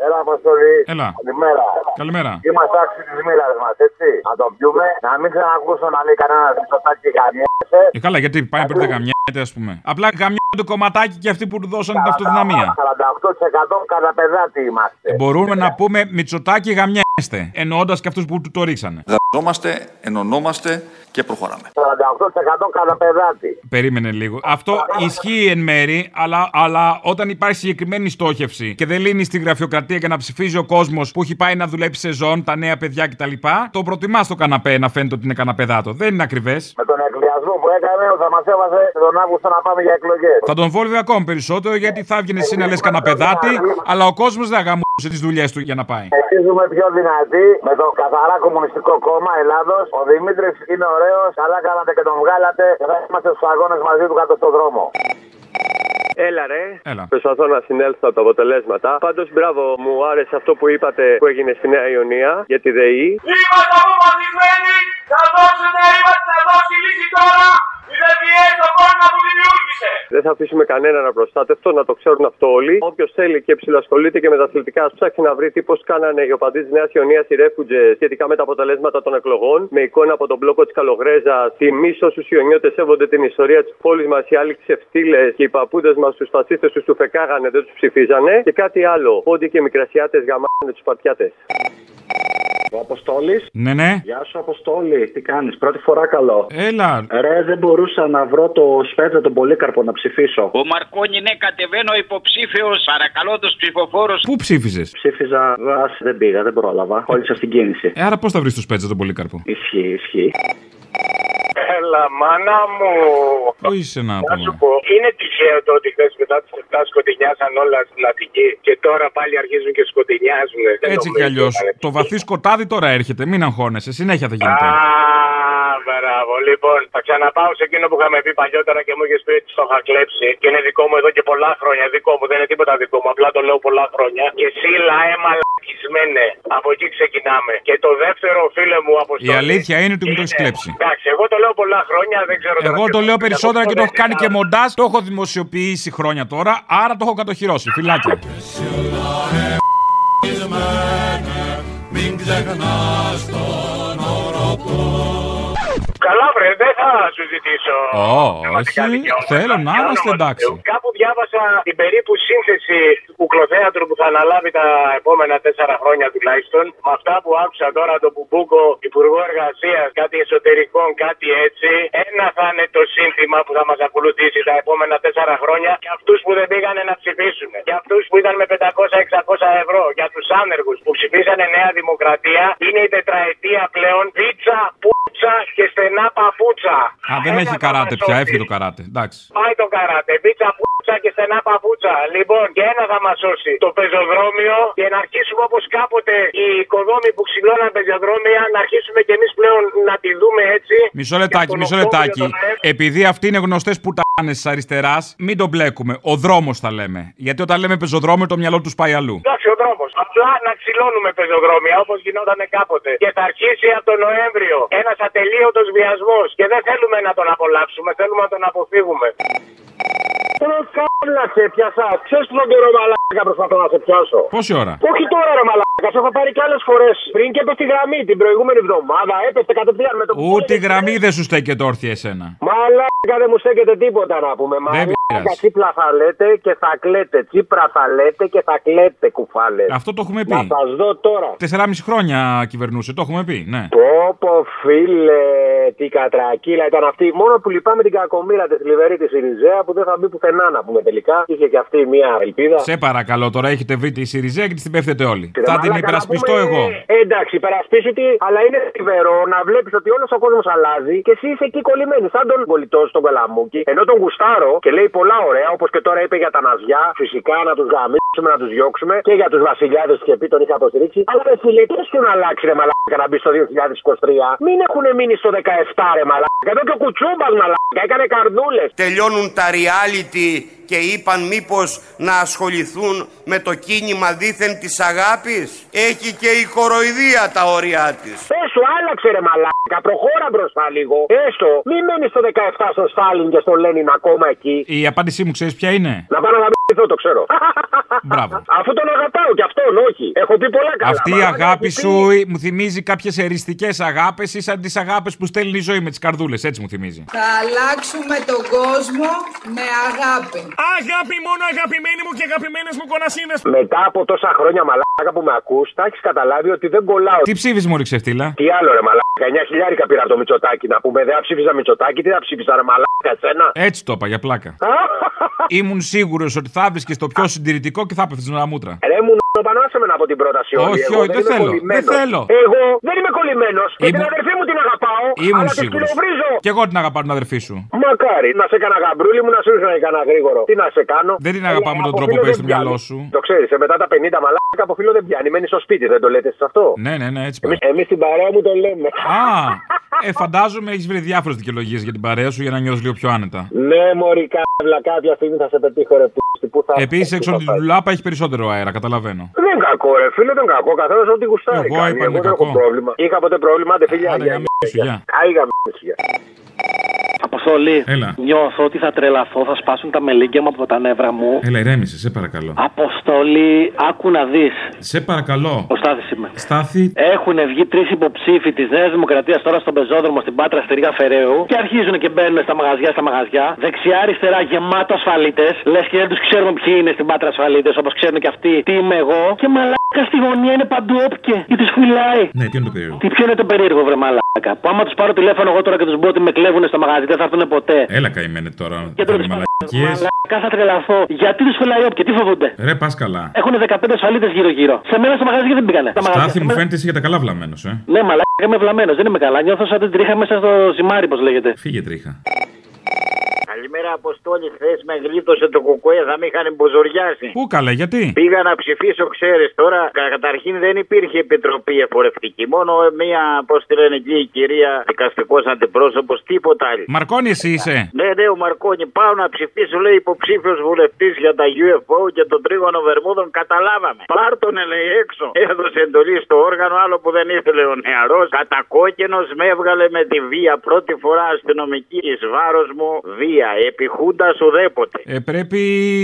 S21: Έλα, Αποστολή.
S2: Έλα.
S21: Καλημέρα.
S2: Καλημέρα.
S21: Είμαστε άξιοι της μοίρας μας, έτσι. Να το πιούμε, να μην ξανακούσω να λέει κανένας μισοτάκι γαμιέσαι.
S2: Ε, καλά, γιατί πάει πριν γαμιέται, ας πούμε. Απλά γαμιέται το κομματάκι και αυτοί που του δώσαν την αυτοδυναμία.
S21: 48% κατά παιδάτη είμαστε.
S2: Ε, Μπορούμε να πούμε Μητσοτάκι γαμιέστε. Εννοώντας και αυτούς που του το ρίξανε.
S3: Δαζόμαστε, ενωνόμαστε και προχωράμε.
S21: 48% κατά παιδάτη.
S2: Περίμενε λίγο. Αυτό ισχύει εν μέρη, αλλά, αλλά όταν υπάρχει συγκεκριμένη στόχευση και δεν λύνει στη γραφειοκρατία και να ψηφίζει ο κόσμος που έχει πάει να δουλέψει σε ζών, τα νέα παιδιά κτλ., το προτιμάς στο καναπέ να φαίνεται ότι είναι καναπεδάτο. Δεν είναι ακριβές.
S21: Με τον εκβιασμό που έκανε, θα μας έβαζε τον Αύγουστο να πάμε για εκλογές.
S2: Θα τον βόλευε ακόμη περισσότερο γιατί θα έβγαινε εσύ να λες καναπεδάτη, αλλά ο κόσμος δεν αγαμούσε τις δουλειές του για να πάει.
S21: Εμεί ζούμε πιο δυνατοί με το καθαρά κομμουνιστικό κόμμα Ελλάδος. Ο Δημήτρης είναι ωραίος, καλά κάνατε και τον βγάλατε και θα είμαστε στους αγώνες μαζί του κάτω στον δρόμο.
S22: Έλα ρε.
S2: Έλα.
S22: Προσπαθώ να συνέλθω από τα αποτελέσματα. Πάντως, μπράβο, μου άρεσε αυτό που είπατε που έγινε στη Νέα Ιωνία για τη ΔΕΗ.
S1: Είμαστε αποφασισμένοι να δώσουμε, είμαστε να δώσει λύση τώρα η ΔΕΒΙΕ στο πρόβλημα που δημιούργησε.
S22: Δεν θα αφήσουμε κανέναν απροστάτευτο, να το ξέρουν αυτό όλοι. Όποιος θέλει και ψηλασχολείται και με τα αθλητικά, ας ψάξει να βρει τι πώς κάνανε οι οπαδοί της Νέας Ιωνίας οι ρέφουτζε σχετικά με τα αποτελέσματα των εκλογών. Με εικόνα από τον μπλόκο της Καλογρέζα, τιμή όσου Ιωνιώτες σέβονται την ιστορία της πόλης μας, οι άλλοι τι ευθύλε και οι παππούδες μας τους φασίστες τους του φεκάγανε, δεν τους ψηφίζανε. Και κάτι άλλο. Πόντι και μικρασιάτες γαμάνε τους πατιάτε.
S23: Ο Αποστόλης.
S2: Ναι, ναι.
S23: Γεια σου, Αποστόλη. Τι κάνεις, πρώτη φορά καλό.
S2: Έλα.
S23: Ρε, δεν μπορούσα να βρω το Σπέτζα τον Πολύκαρπο να ψηφίσω.
S24: Ο Μαρκόνι, ναι, κατεβαίνω υποψήφιος. Παρακαλώ του ψηφοφόρους.
S2: Πού ψήφιζε.
S23: Ψήφιζα, ας, δεν πήγα, δεν πρόλαβα. Κόλλησα στην κίνηση.
S2: Ε, άρα πώς θα βρεις το σπέτζα τον Πολύκαρπο;
S23: Ισχύει, ισχύει.
S1: Έλα, μάνα μου.
S2: Πού είσαι να
S1: Να
S2: πούμε;
S1: σου πω, είναι τυχαίο το ότι χθες μετά τις 7 σκοτεινιάσαν όλα στην Αττική και τώρα πάλι αρχίζουν και σκοτεινιάζουν. Δεν
S2: Έτσι
S1: νομίζω
S2: κι αλλιώς.
S1: να είναι
S2: Το βαθύ σκοτάδι τώρα έρχεται. Μην αγχώνεσαι. Συνέχεια θα γίνεται.
S1: Α, μπράβο. Λοιπόν, θα ξαναπάω σε εκείνο που είχαμε πει παλιότερα και μου είχες πει ότι το είχα κλέψει. Και είναι δικό μου εδώ και πολλά χρόνια. Δικό μου, δεν είναι τίποτα δικό μου. Απλά το λέω πολλά χρόνια. Και εσύ λαέ μαλακισμένε. Από εκεί ξεκινάμε. Και το δεύτερο, φίλε μου, από
S2: Η αλήθεια είναι ότι μου το έχεις κλέψει.
S1: Εντάξει, εγώ το λέω πολλά χρόνια, δεν ξέρω τώρα
S2: Εγώ
S1: ποιος
S2: το λέω
S1: πει
S2: περισσότερα
S1: αυτό,
S2: και το έχω
S1: δεν
S2: κάνει και μοντάζ. Το έχω δημοσιοποιήσει χρόνια τώρα, άρα το έχω κατοχυρώσει. Φιλάκια.
S1: Καλά, βρε, δεν δεν θα σου ζητήσω.
S2: Ω, εσύ θέλω να είμαστε εντάξει.
S1: Κάπου διάβασα την περίπου σύνθεση του κουκλοθέατρου που θα αναλάβει τα επόμενα τέσσερα χρόνια τουλάχιστον. Με αυτά που άκουσα τώρα τον Μπουμπούκο, Υπουργό Εργασίας, κάτι εσωτερικών, κάτι έτσι. Ένα θα είναι το σύνθημα που θα μας ακολουθήσει τα επόμενα τέσσερα χρόνια για αυτούς που δεν πήγανε να ψηφίσουν. Για αυτούς που ήταν με 500-600 ευρώ. Για τους άνεργους που ψηφίσανε Νέα Δημοκρατία. Είναι η τετραετία πλέον. Πίτσα, πούτσα και στενά παπούτσα.
S2: Α, δεν έχει καράτε πια, έφυγε το καράτε. Εντάξει.
S1: Πάει το καράτε. Πίτσα, πούτσα και στενά παπούτσα. Λοιπόν, και ένα θα μας σώσει. Το πεζοδρόμιο και να αρχίσουμε όπως κάποτε οι οικοδόμοι που ξυλώναν πεζοδρόμια να αρχίσουμε κι εμείς πλέον να τη δούμε έτσι.
S2: Μισό λεπτάκι, μισό λεπτάκι. Επειδή αυτοί είναι γνωστές που τα της αριστεράς, μην τον μπλέκουμε. Ο δρόμος θα λέμε. Γιατί όταν λέμε πεζοδρόμιο, το μυαλό τους πάει αλλού.
S1: Εντάξει, ο δρόμος. Απλά να ξυλώνουμε πεζοδρόμια όπως γινόταν κάποτε. Και θα αρχίσει από τον Νοέμβριο ένας ατελείωτος βιασμό. Και δεν θέλουμε να τον απολαύσουμε, θέλουμε να τον αποφύγουμε. Καλά σε πιάσα. Ξέρεις τον καιρό μαλάκα προσπαθώ να σε πιάσω;
S2: Πόση ώρα;
S1: Όχι τώρα ρε μαλάκα, σε έχω πάρει κι άλλες φορές. Πριν και έπεσε τη γραμμή την προηγούμενη εβδομάδα, έπεσε κατευθείαν με το
S2: Ούτε η γραμμή δεν σου στέκεται όρθια εσένα.
S1: Μαλάκα δεν μου στέκεται τίποτα να πούμε. Μαλάκα
S2: πειράζει.
S1: τσίπλα θα λέτε και θα κλαίτε. Τσίπρα θα λέτε και θα κλαίτε κουφάλε.
S2: Αυτό το έχουμε πει.
S1: Να σας δω τώρα.
S2: 4,5 χρόνια κυβερνούσε, το έχουμε πει, ναι.
S1: Πω πω φίλε, τι κατρακύλα ήταν αυτή. Μόνο που λυπάμαι την κακομήρα της θλιβερή της Ιριζέα που δεν θα μπει πουθενά να πούμε τελικά. Είχε και αυτή μια ελπίδα.
S2: Σε παρακαλώ, τώρα έχετε βρει τη Σιριζέα και τη την πέφτετε όλοι.
S1: Ρε
S2: Θα την
S1: μαλάκα,
S2: υπερασπιστώ
S1: να πούμε,
S2: εγώ.
S1: ε, εντάξει, υπερασπίσου τη, αλλά είναι θλιβερό να βλέπεις ότι όλος ο κόσμος αλλάζει και εσύ είσαι εκεί κολλημένη. Σαν τον πολιτό στον Καλαμούκι. Ενώ τον Γουστάρο και λέει πολλά ωραία, όπως και τώρα είπε για τα ναζιά. Φυσικά να τους γαμίσουμε, να τους διώξουμε και για τους βασιλιάδες και πει τον είχα υποστηρίξει. Αλλά ρε φίλε, τι σου να αλλάξει ρε μαλάκα να μπει στο 2023. Μην έχουν μείνει στο 17 ρε μαλάκα. Εδώ και ο Κουτσούμπας μαλάκα έκανε καρδούλες.
S25: τελειώνουν τα reality και είπαν μήπως να ασχοληθούν με το κίνημα δήθεν της αγάπης. Έχει και η κοροϊδία τα όρια της.
S1: Έστω, άλλαξε ρε μαλάκα, προχώρα μπροστά λίγο. Έστω, μην μένεις στο 17 στο Στάλιν και στο Λένιν ακόμα εκεί.
S2: Η απάντησή μου ξέρεις ποια είναι;
S1: Να πάω να γαμηθώ, το ξέρω.
S2: Μπράβο.
S1: Αφού τον αγαπάω κι αυτόν, όχι. Έχω πει πολλά καλά.
S2: Αυτή η
S1: μαλάκα,
S2: αγάπη
S1: έχει πει-
S2: σου μου θυμίζει κάποιες εριστικές αγάπες ή σαν τις αγάπες που στέλνει η ζωή με τις καρδούλες. Έτσι μου θυμίζει.
S18: Θα αλλάξουμε τον κόσμο με αγάπη.
S21: Αγάπη μόνο αγαπημένοι μου και αγαπημένες μου κονασίνες.
S1: Μετά από τόσα χρόνια μαλάκα που με ακούς, θα έχεις καταλάβει ότι δεν κολλάω.
S2: Τι ψήφι μου ρίξε φτύλα.
S1: Τι άλλο ρε μαλάκα, 9 χιλιάρικα πήρα από το Μητσοτάκι να πούμε. Δεν θα ψήφιζα Μητσοτάκι, τι θα ψήφιζα ρε μαλάκα, εσένα;
S2: Έτσι το είπα για πλάκα. Ήμουν σίγουρος ότι θα βρίσκεις το πιο συντηρητικό και θα πέφτεις με τα μούτρα.
S1: Ρε μου πανάσε με από την πρόταση όλη.
S2: Όχι,
S1: Εγώ
S2: όχι, δεν
S1: είμαι
S2: θέλω,
S1: κολλημένος.
S2: δεν θέλω.
S1: Εγώ δεν είμαι κολλημένος. Και την
S2: Ήμουν-
S1: αδερφή μου την αγαπάω.
S2: Ήμουν
S1: αλλά τη
S2: σίγουρος.
S1: σκυλοβρίζω.
S2: Και εγώ την αγαπάω την αδερφή σου.
S1: Μακάρι να σε έκανα γαμπρούλι μου να σου ήρθα να έκανα γρήγορο. Τι να σε κάνω;
S2: Δεν την αγαπάω με τον
S1: από
S2: τρόπο
S1: φίλο
S2: που έχει
S1: δεν
S2: στο μυαλό
S1: πιάνει.
S2: σου.
S1: Το ξέρεις, μετά τα 50 μαλάκα από φίλο δεν πιάνει. Μένει στο σπίτι, δεν το λέτε σε αυτό;
S2: Ναι, ναι, ναι, έτσι
S1: Εμείς,
S2: πάει.
S1: εμείς στην παρέα μου το λέμε.
S2: Α, ε, φαντάζομαι έχεις βρει διάφορες δικαιολογίες για την παρέα σου για να νιώσεις λίγο πιο άνετα.
S1: Ναι, Μωρή κάβλα, κάποια στιγμή θα σε πετύχω ρε πούστη. Πού θα
S2: Επίσης,
S1: πού
S2: έξω
S1: θα
S2: από την
S1: πάει.
S2: τουλάπα έχει περισσότερο αέρα, καταλαβαίνω.
S1: Δεν είναι κακό, ρε φίλε, δεν είναι κακό. Καθένας ό,τι γουστάρει.
S2: Εγώ
S1: κάνει.
S2: είπα είναι
S1: δεν έχω
S2: κακό.
S1: πρόβλημα. Είχα ποτέ πρόβλημα, άντε φίλια.
S2: Άντε,
S1: γεια,
S2: γαμίσου,
S1: γεια.
S2: Γεια.
S1: Άι, γαμίσου, γεια.
S26: Αποστολή.
S2: Έλα.
S26: Νιώθω ότι θα τρελαθώ, θα σπάσουν τα μελίγκια μου από τα νεύρα μου.
S2: Έλα, ηρέμησε, σε παρακαλώ.
S26: Αποστολή, άκου να δεις.
S2: Σε παρακαλώ.
S26: Ο Στάθης είμαι.
S2: Στάθη,
S26: Έχουν βγει τρεις υποψήφοι της Νέας Δημοκρατίας τώρα στον πεζόδρομο στην Πάτρα στη Ρίγα Φεραίου και αρχίζουν και μπαίνουν στα μαγαζιά, στα μαγαζιά. Δεξιά-αριστερά γεμάτο ασφαλίτες. Λες και δεν τους ξέρουμε ποιοι είναι στην Πάτρα ασφαλίτες όπως ξέρουν και αυτοί τι είμαι εγώ. Και μαλάκα στη γωνία είναι παντού όπκε και τους φυλάει.
S2: ναι, τι είναι το περίεργο;
S26: Τι ποιο είναι το περίεργο, βρε μαλάκα; Που άμα τους πάρω τηλέφωνο εγώ τώρα και τους πω ότι με κλέβουν στο μαγαζί δεν θα έρθουν ποτέ.
S2: Έλα, καημένε τώρα.
S26: Και
S2: δεν
S26: τώρα
S2: είναι
S26: τους
S2: μαλακίες.
S26: Μαλάκα θα τρελαθώ. Γιατί τους φυλάει όπκε, τι φοβούνται;
S2: Ρε, πας καλά.
S26: Έχουν 15 ασφαλίτε γύρω-γύρω. Σε μένα στο μαγαζί δεν πήγανε; Στα μαγαζιά,
S2: Στάθη,
S26: σε
S2: μου
S26: μένα-
S2: φαίνεται εσύ για τα καλά βλαμμένος, ε.
S26: Ναι, μαλάκα είμαι βλαμμένος, δεν είμαι καλά. Νιώθω σαν την τρίχα μέσα στο ζυμάρι, πώ λέγεται.
S2: Φύγε τρίχα.
S24: Καλημέρα, Αποστόλη. Χθες με γλίτωσε το κουκουέ, θα με είχαν μποζοριάσει.
S2: Πού καλά, γιατί;
S24: Πήγα να ψηφίσω, ξέρεις τώρα. κα- Καταρχήν δεν υπήρχε επιτροπή εφορευτική. Μόνο μία, πώς τη λένε εκεί, η κυρία δικαστικός αντιπρόσωπος, τίποτα άλλο.
S2: Μαρκώνει εσύ είσαι;
S24: Ναι, ναι, ο Μαρκόνι. Πάω να ψηφίσω, λέει υποψήφιος βουλευτής για τα UFO και τον τρίγωνο Βερμούδων. Καταλάβαμε. Πάρτον, λέει έξω. Έδωσε εντολή στο όργανο, άλλο που δεν ήθελε ο νεαρός. Κατακόκκινος με έβγαλε με τη βία. Πρώτη φορά αστυνομική εις βάρος μου βία. Επί Χούντα ουδέποτε.
S2: Ε, πρέπει.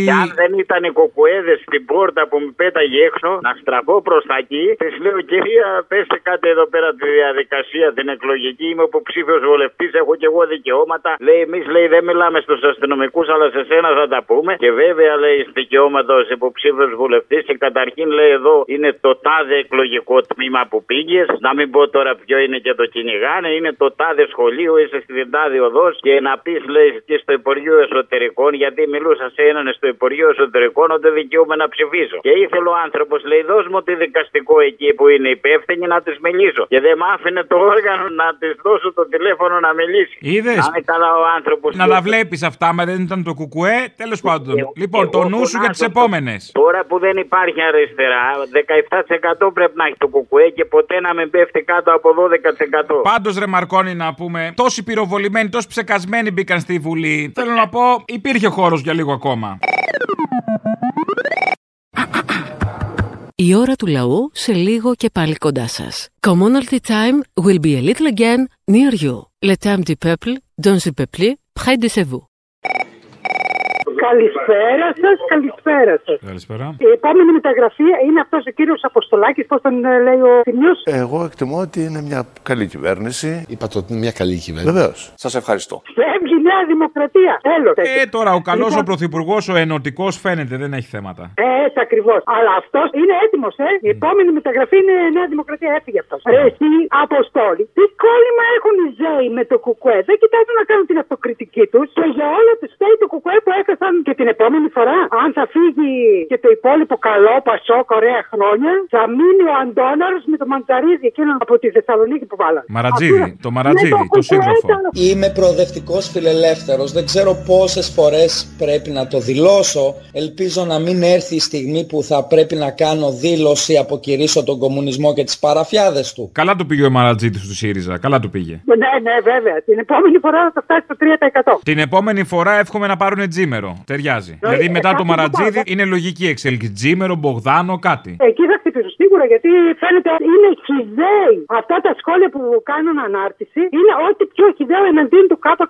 S24: Και αν δεν ήταν οι κοκουέδε στην πόρτα που με πέταγε έξω, να στραφώ προς τα εκεί, της λέω κυρία, πέστε κάτι εδώ πέρα τη διαδικασία την εκλογική. Είμαι υποψήφιος βολευτή, έχω και εγώ δικαιώματα. Λέει, εμείς λέει δεν μιλάμε στους αστυνομικούς, αλλά σε σένα θα τα πούμε. Και βέβαια λέει δικαιώματα ως υποψήφιος βουλευτής. Και καταρχήν λέει εδώ είναι το τάδε εκλογικό τμήμα που πήγες. Να μην πω τώρα ποιο είναι και το κυνηγάνε. Είναι το τάδε σχολείο, είσαι στην τάδε οδός. Και να πεις λέει και στο Υπουργείο Εσωτερικών, γιατί μιλούσα σε έναν στο Υπουργείο Εσωτερικών ότι δικαιούμαι να ψηφίσω. Και ήθελε ο άνθρωπος, λέει, δώσ' μου τη δικαστικό εκεί που είναι υπεύθυνη να της μιλήσω. Και δεν μ' άφηνε το όργανο να της δώσω το τηλέφωνο να μιλήσει.
S2: Είδες;
S24: Να είναι καλά ο άνθρωπος.
S2: Να τα βλέπεις αυτά, μα δεν ήταν το κουκουέ. Τέλος πάντων. Λοιπόν, το νου σου για τις επόμενες.
S24: Τώρα που δεν υπάρχει αριστερά, 17% πρέπει να έχει το κουκουέ και ποτέ να μην πέφτει κάτω από 12%.
S2: Πάντως, ρε Μαρκόνι, να πούμε, τόσοι πυροβολημένοι, τόσοι ψεκασμένοι μπήκαν στη Βουλή. Θέλω να πω, υπήρχε χώρο για λίγο ακόμα.
S16: Η ώρα του λαού σε λίγο και πάλι κοντά σας. Commonalty time will be a little again near you. Le temps du peuple, dans le peuple, près de chez vous.
S27: Καλησπέρα σας, καλησπέρα σας.
S2: Καλησπέρα.
S27: Η επόμενη μεταγραφή είναι αυτός ο κύριος Αποστολάκης, πώς τον ε, λέει ο Θημιός;
S28: Εγώ εκτιμώ ότι είναι μια καλή κυβέρνηση.
S29: Είπατε ότι είναι μια καλή κυβέρνηση.
S28: Βεβαίως.
S29: Σας ευχαριστώ.
S27: Φεύγει η Νέα Δημοκρατία. Τέλος.
S2: Ε, τώρα ο καλός
S27: Λοιπόν.
S2: ο πρωθυπουργός, ο ενωτικός φαίνεται, δεν έχει θέματα.
S27: Έτσι ακριβώς. Αλλά αυτός είναι έτοιμος, ε. Η επόμενη μεταγραφή είναι Νέα Δημοκρατία. Έφυγε αυτός. Ρε, εσύ, Αποστόλη, τι κόλλημα έχουν οι Ζέοι με το Κουκουέ; Δεν κοιτάζουν να κάνουν την αυτοκριτική τους και για όλα τους φταίει το Κουκουέ που έκασαν και την επόμενη φορά. Αν θα φύγει και το υπόλοιπο καλό, πασό, ωραία χρόνια, θα μείνει ο Αντώναρος με το μαντζαρίδι εκείνο από τη Θεσσαλονίκη που βάλανε.
S2: Μαρατζίδι,
S27: Αυτό-
S2: το Μαρατζίδι,
S27: Ναι,
S2: το
S27: Κουκουέ
S2: σύντροφο.
S27: ήταν.
S30: Είμαι προοδευτικός φιλελεύθερος. Δεν ξέρω πόσες φορές πρέπει να το δηλώσω. Ελπίζω να μην έρθει η στιγμή που θα πρέπει να κάνω δήλωση, αποκηρύσω τον κομμουνισμό και τις παραφιάδες του.
S2: Καλά το πήγε ο Μαρατζίδη του ΣΥΡΙΖΑ. Καλά το πήγε.
S27: Ναι, ναι, βέβαια. Την επόμενη φορά θα φτάσει στο 3%.
S2: Την επόμενη φορά εύχομαι να πάρουν τζίμερο. Ταιριάζει. δηλαδή μετά το
S27: κάτι
S2: Μαρατζίδη
S27: που
S2: είναι λογική εξέλιξη. Τζίμερο, Μπογδάνο, κάτι.
S27: Εκεί θα χτυπήσω σίγουρα γιατί φαίνεται είναι χιδαίοι. Αυτά τα σχόλια που κάνουν ανάρτηση είναι ό,τι πιο χιδαίο εναντίον του ΚΚΕ.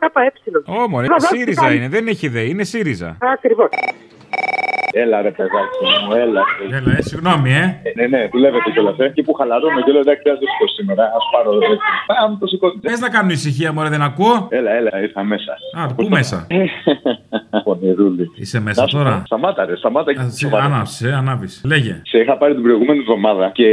S2: Ω, μωρέ, ΣΥΡΙΖΑ είναι, δεν έχει ιδέα, είναι ΣΥΡΙΖΑ.
S27: Ακριβώς.
S31: Έλα ρε παιδάκι μου, έλα.
S2: Έλα, ε, συγγνώμη, ε.
S31: Ναι, ναι, δουλεύετε κιόλας. Ε. Εκεί που χαλαρώνω και λέω εντάξει, δεν θα το σηκώσει σήμερα. Α πάρω ρε. Α, μου το σηκώσει.
S2: Πες να κάνουν ησυχία, μωρέ, δεν ακούω.
S31: Έλα, έλα, ήρθα μέσα.
S2: Α, πού μέσα;
S31: Πονηρούλη.
S2: Είσαι μέσα
S31: Να σου
S2: τώρα;
S31: πω, Σταμάτα, ρε, σταμάτα και
S2: Ανάψει, ε, ανάβεις. Λέγε.
S31: Σε είχα πάρει την προηγούμενη εβδομάδα και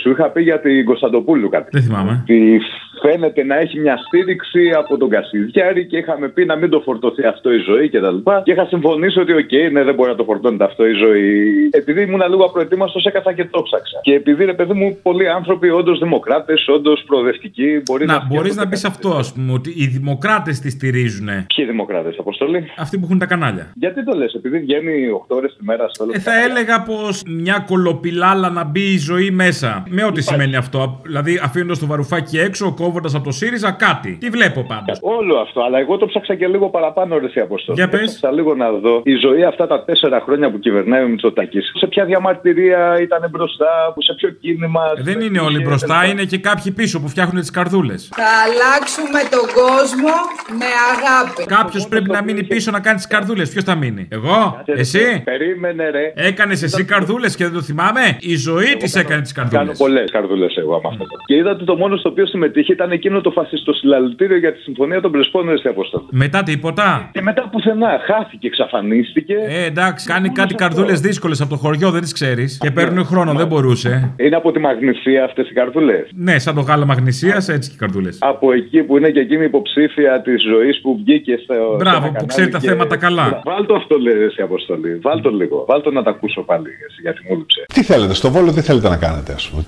S31: σου είχα πει για την Κωνσταντοπούλου κάτι.
S2: Δεν θυμάμαι.
S31: Ότι φαίνεται να έχει μια στήριξη από τον Κασιδιάρη και είχαμε πει να μην το φορτωθεί αυτό η ζωή κτλ. Και, και είχα συμφωνήσει ότι, οκ, ναι, δεν μπορεί να το φορτώνεται αυτό η ζωή. Επειδή ήμουν λίγο απροετοίμαστος, έκατσα και το 'ψαξα. Και επειδή, ρε παιδί μου, πολλοί άνθρωποι όντως δημοκράτες, όντως προοδευτικοί, μπορείς να.
S2: Να, μπορείς να πεις αυτό, ας πούμε, ότι οι δημοκράτες τη στηρίζουν.
S31: Ποιοι δημοκράτες, Αποστολή;
S2: Αυτοί που έχουν τα κανάλια.
S31: Γιατί το λες, επειδή βγαίνει 8 ώρες τη μέρα στο
S2: Ε, θα έλεγα πως μια κολοπιλάλα να μπει η ζωή μέσα. Με ό,τι σημαίνει αυτό. Δηλαδή, αφήνοντας το βαρουφάκι έξω, κόβοντας από το ΣΥΡΙΖΑ κάτι. Τι βλέπω πάντω.
S31: Όλο αυτό, αλλά εγώ το ψάξα και λίγο παραπάνω, ρε, σε Αποστολή.
S2: Για πες.
S31: Ψάξα λίγο να δω η ζωή αυτά τα τέσσερα χρόνια που κυβερνάει ο Μητσοτάκης. Σε ποια διαμαρτυρία ήταν μπροστά, σε ποιο κίνημα.
S2: Ε, Δεν είναι όλοι μπροστά, είναι και κάποιοι πίσω που φτιάχνουν τις καρδούλες.
S18: Θα αλλάξουμε τον κόσμο με αγάπη.
S2: Κάποιος πρέπει να μείνει πίσω να κάνει τις καρδούλες. Ποιος θα μείνει, Εγώ, εσύ;
S31: Περίμενε, ρε.
S2: Έκανες εσύ καρδούλες και δεν το θυμάμαι; Η ζωή της έκανε τις καρδούλες.
S31: Κάνω πολλές καρδούλες εγώ άμα αυτό. Και είδα ότι το μόνο στο οποίο συμμετείχε ήταν εκείνο το φασιστο συλλαλητήριο για τη συμφωνία των Πρεσπών, ρε, σε Αποστολή.
S2: Μετά τίποτα;
S31: Και μετά πουθενά χάθηκε, εξαφανίστηκε.
S2: Ε, εντάξει, κάνει κάτι καρδούλες δύσκολες από το χωριό, δεν τις ξέρεις. Και παίρνουν χρόνο, δεν μπορούσε.
S31: Είναι από τη Μαγνησία αυτές οι καρδούλες;
S2: Ναι, σαν το γάλα μαγνησίας, έτσι και οι καρδούλες.
S31: Από εκεί που είναι και εκείνη η υποψήφια της ζωής που βγήκε στο. σε
S2: Μπράβο,
S31: ένα
S2: που
S31: κανάλι
S2: ξέρει τα
S31: και-
S2: θέματα καλά.
S31: Βάλ το αυτό, λέει εσύ αποστολή. Βάλ το λίγο. Βάλ το να τα ακούσω πάλι, εσύ, γιατί μου λείψε.
S32: Τι θέλετε, στο Βόλο τι θέλετε να κάνετε, ας πούμε;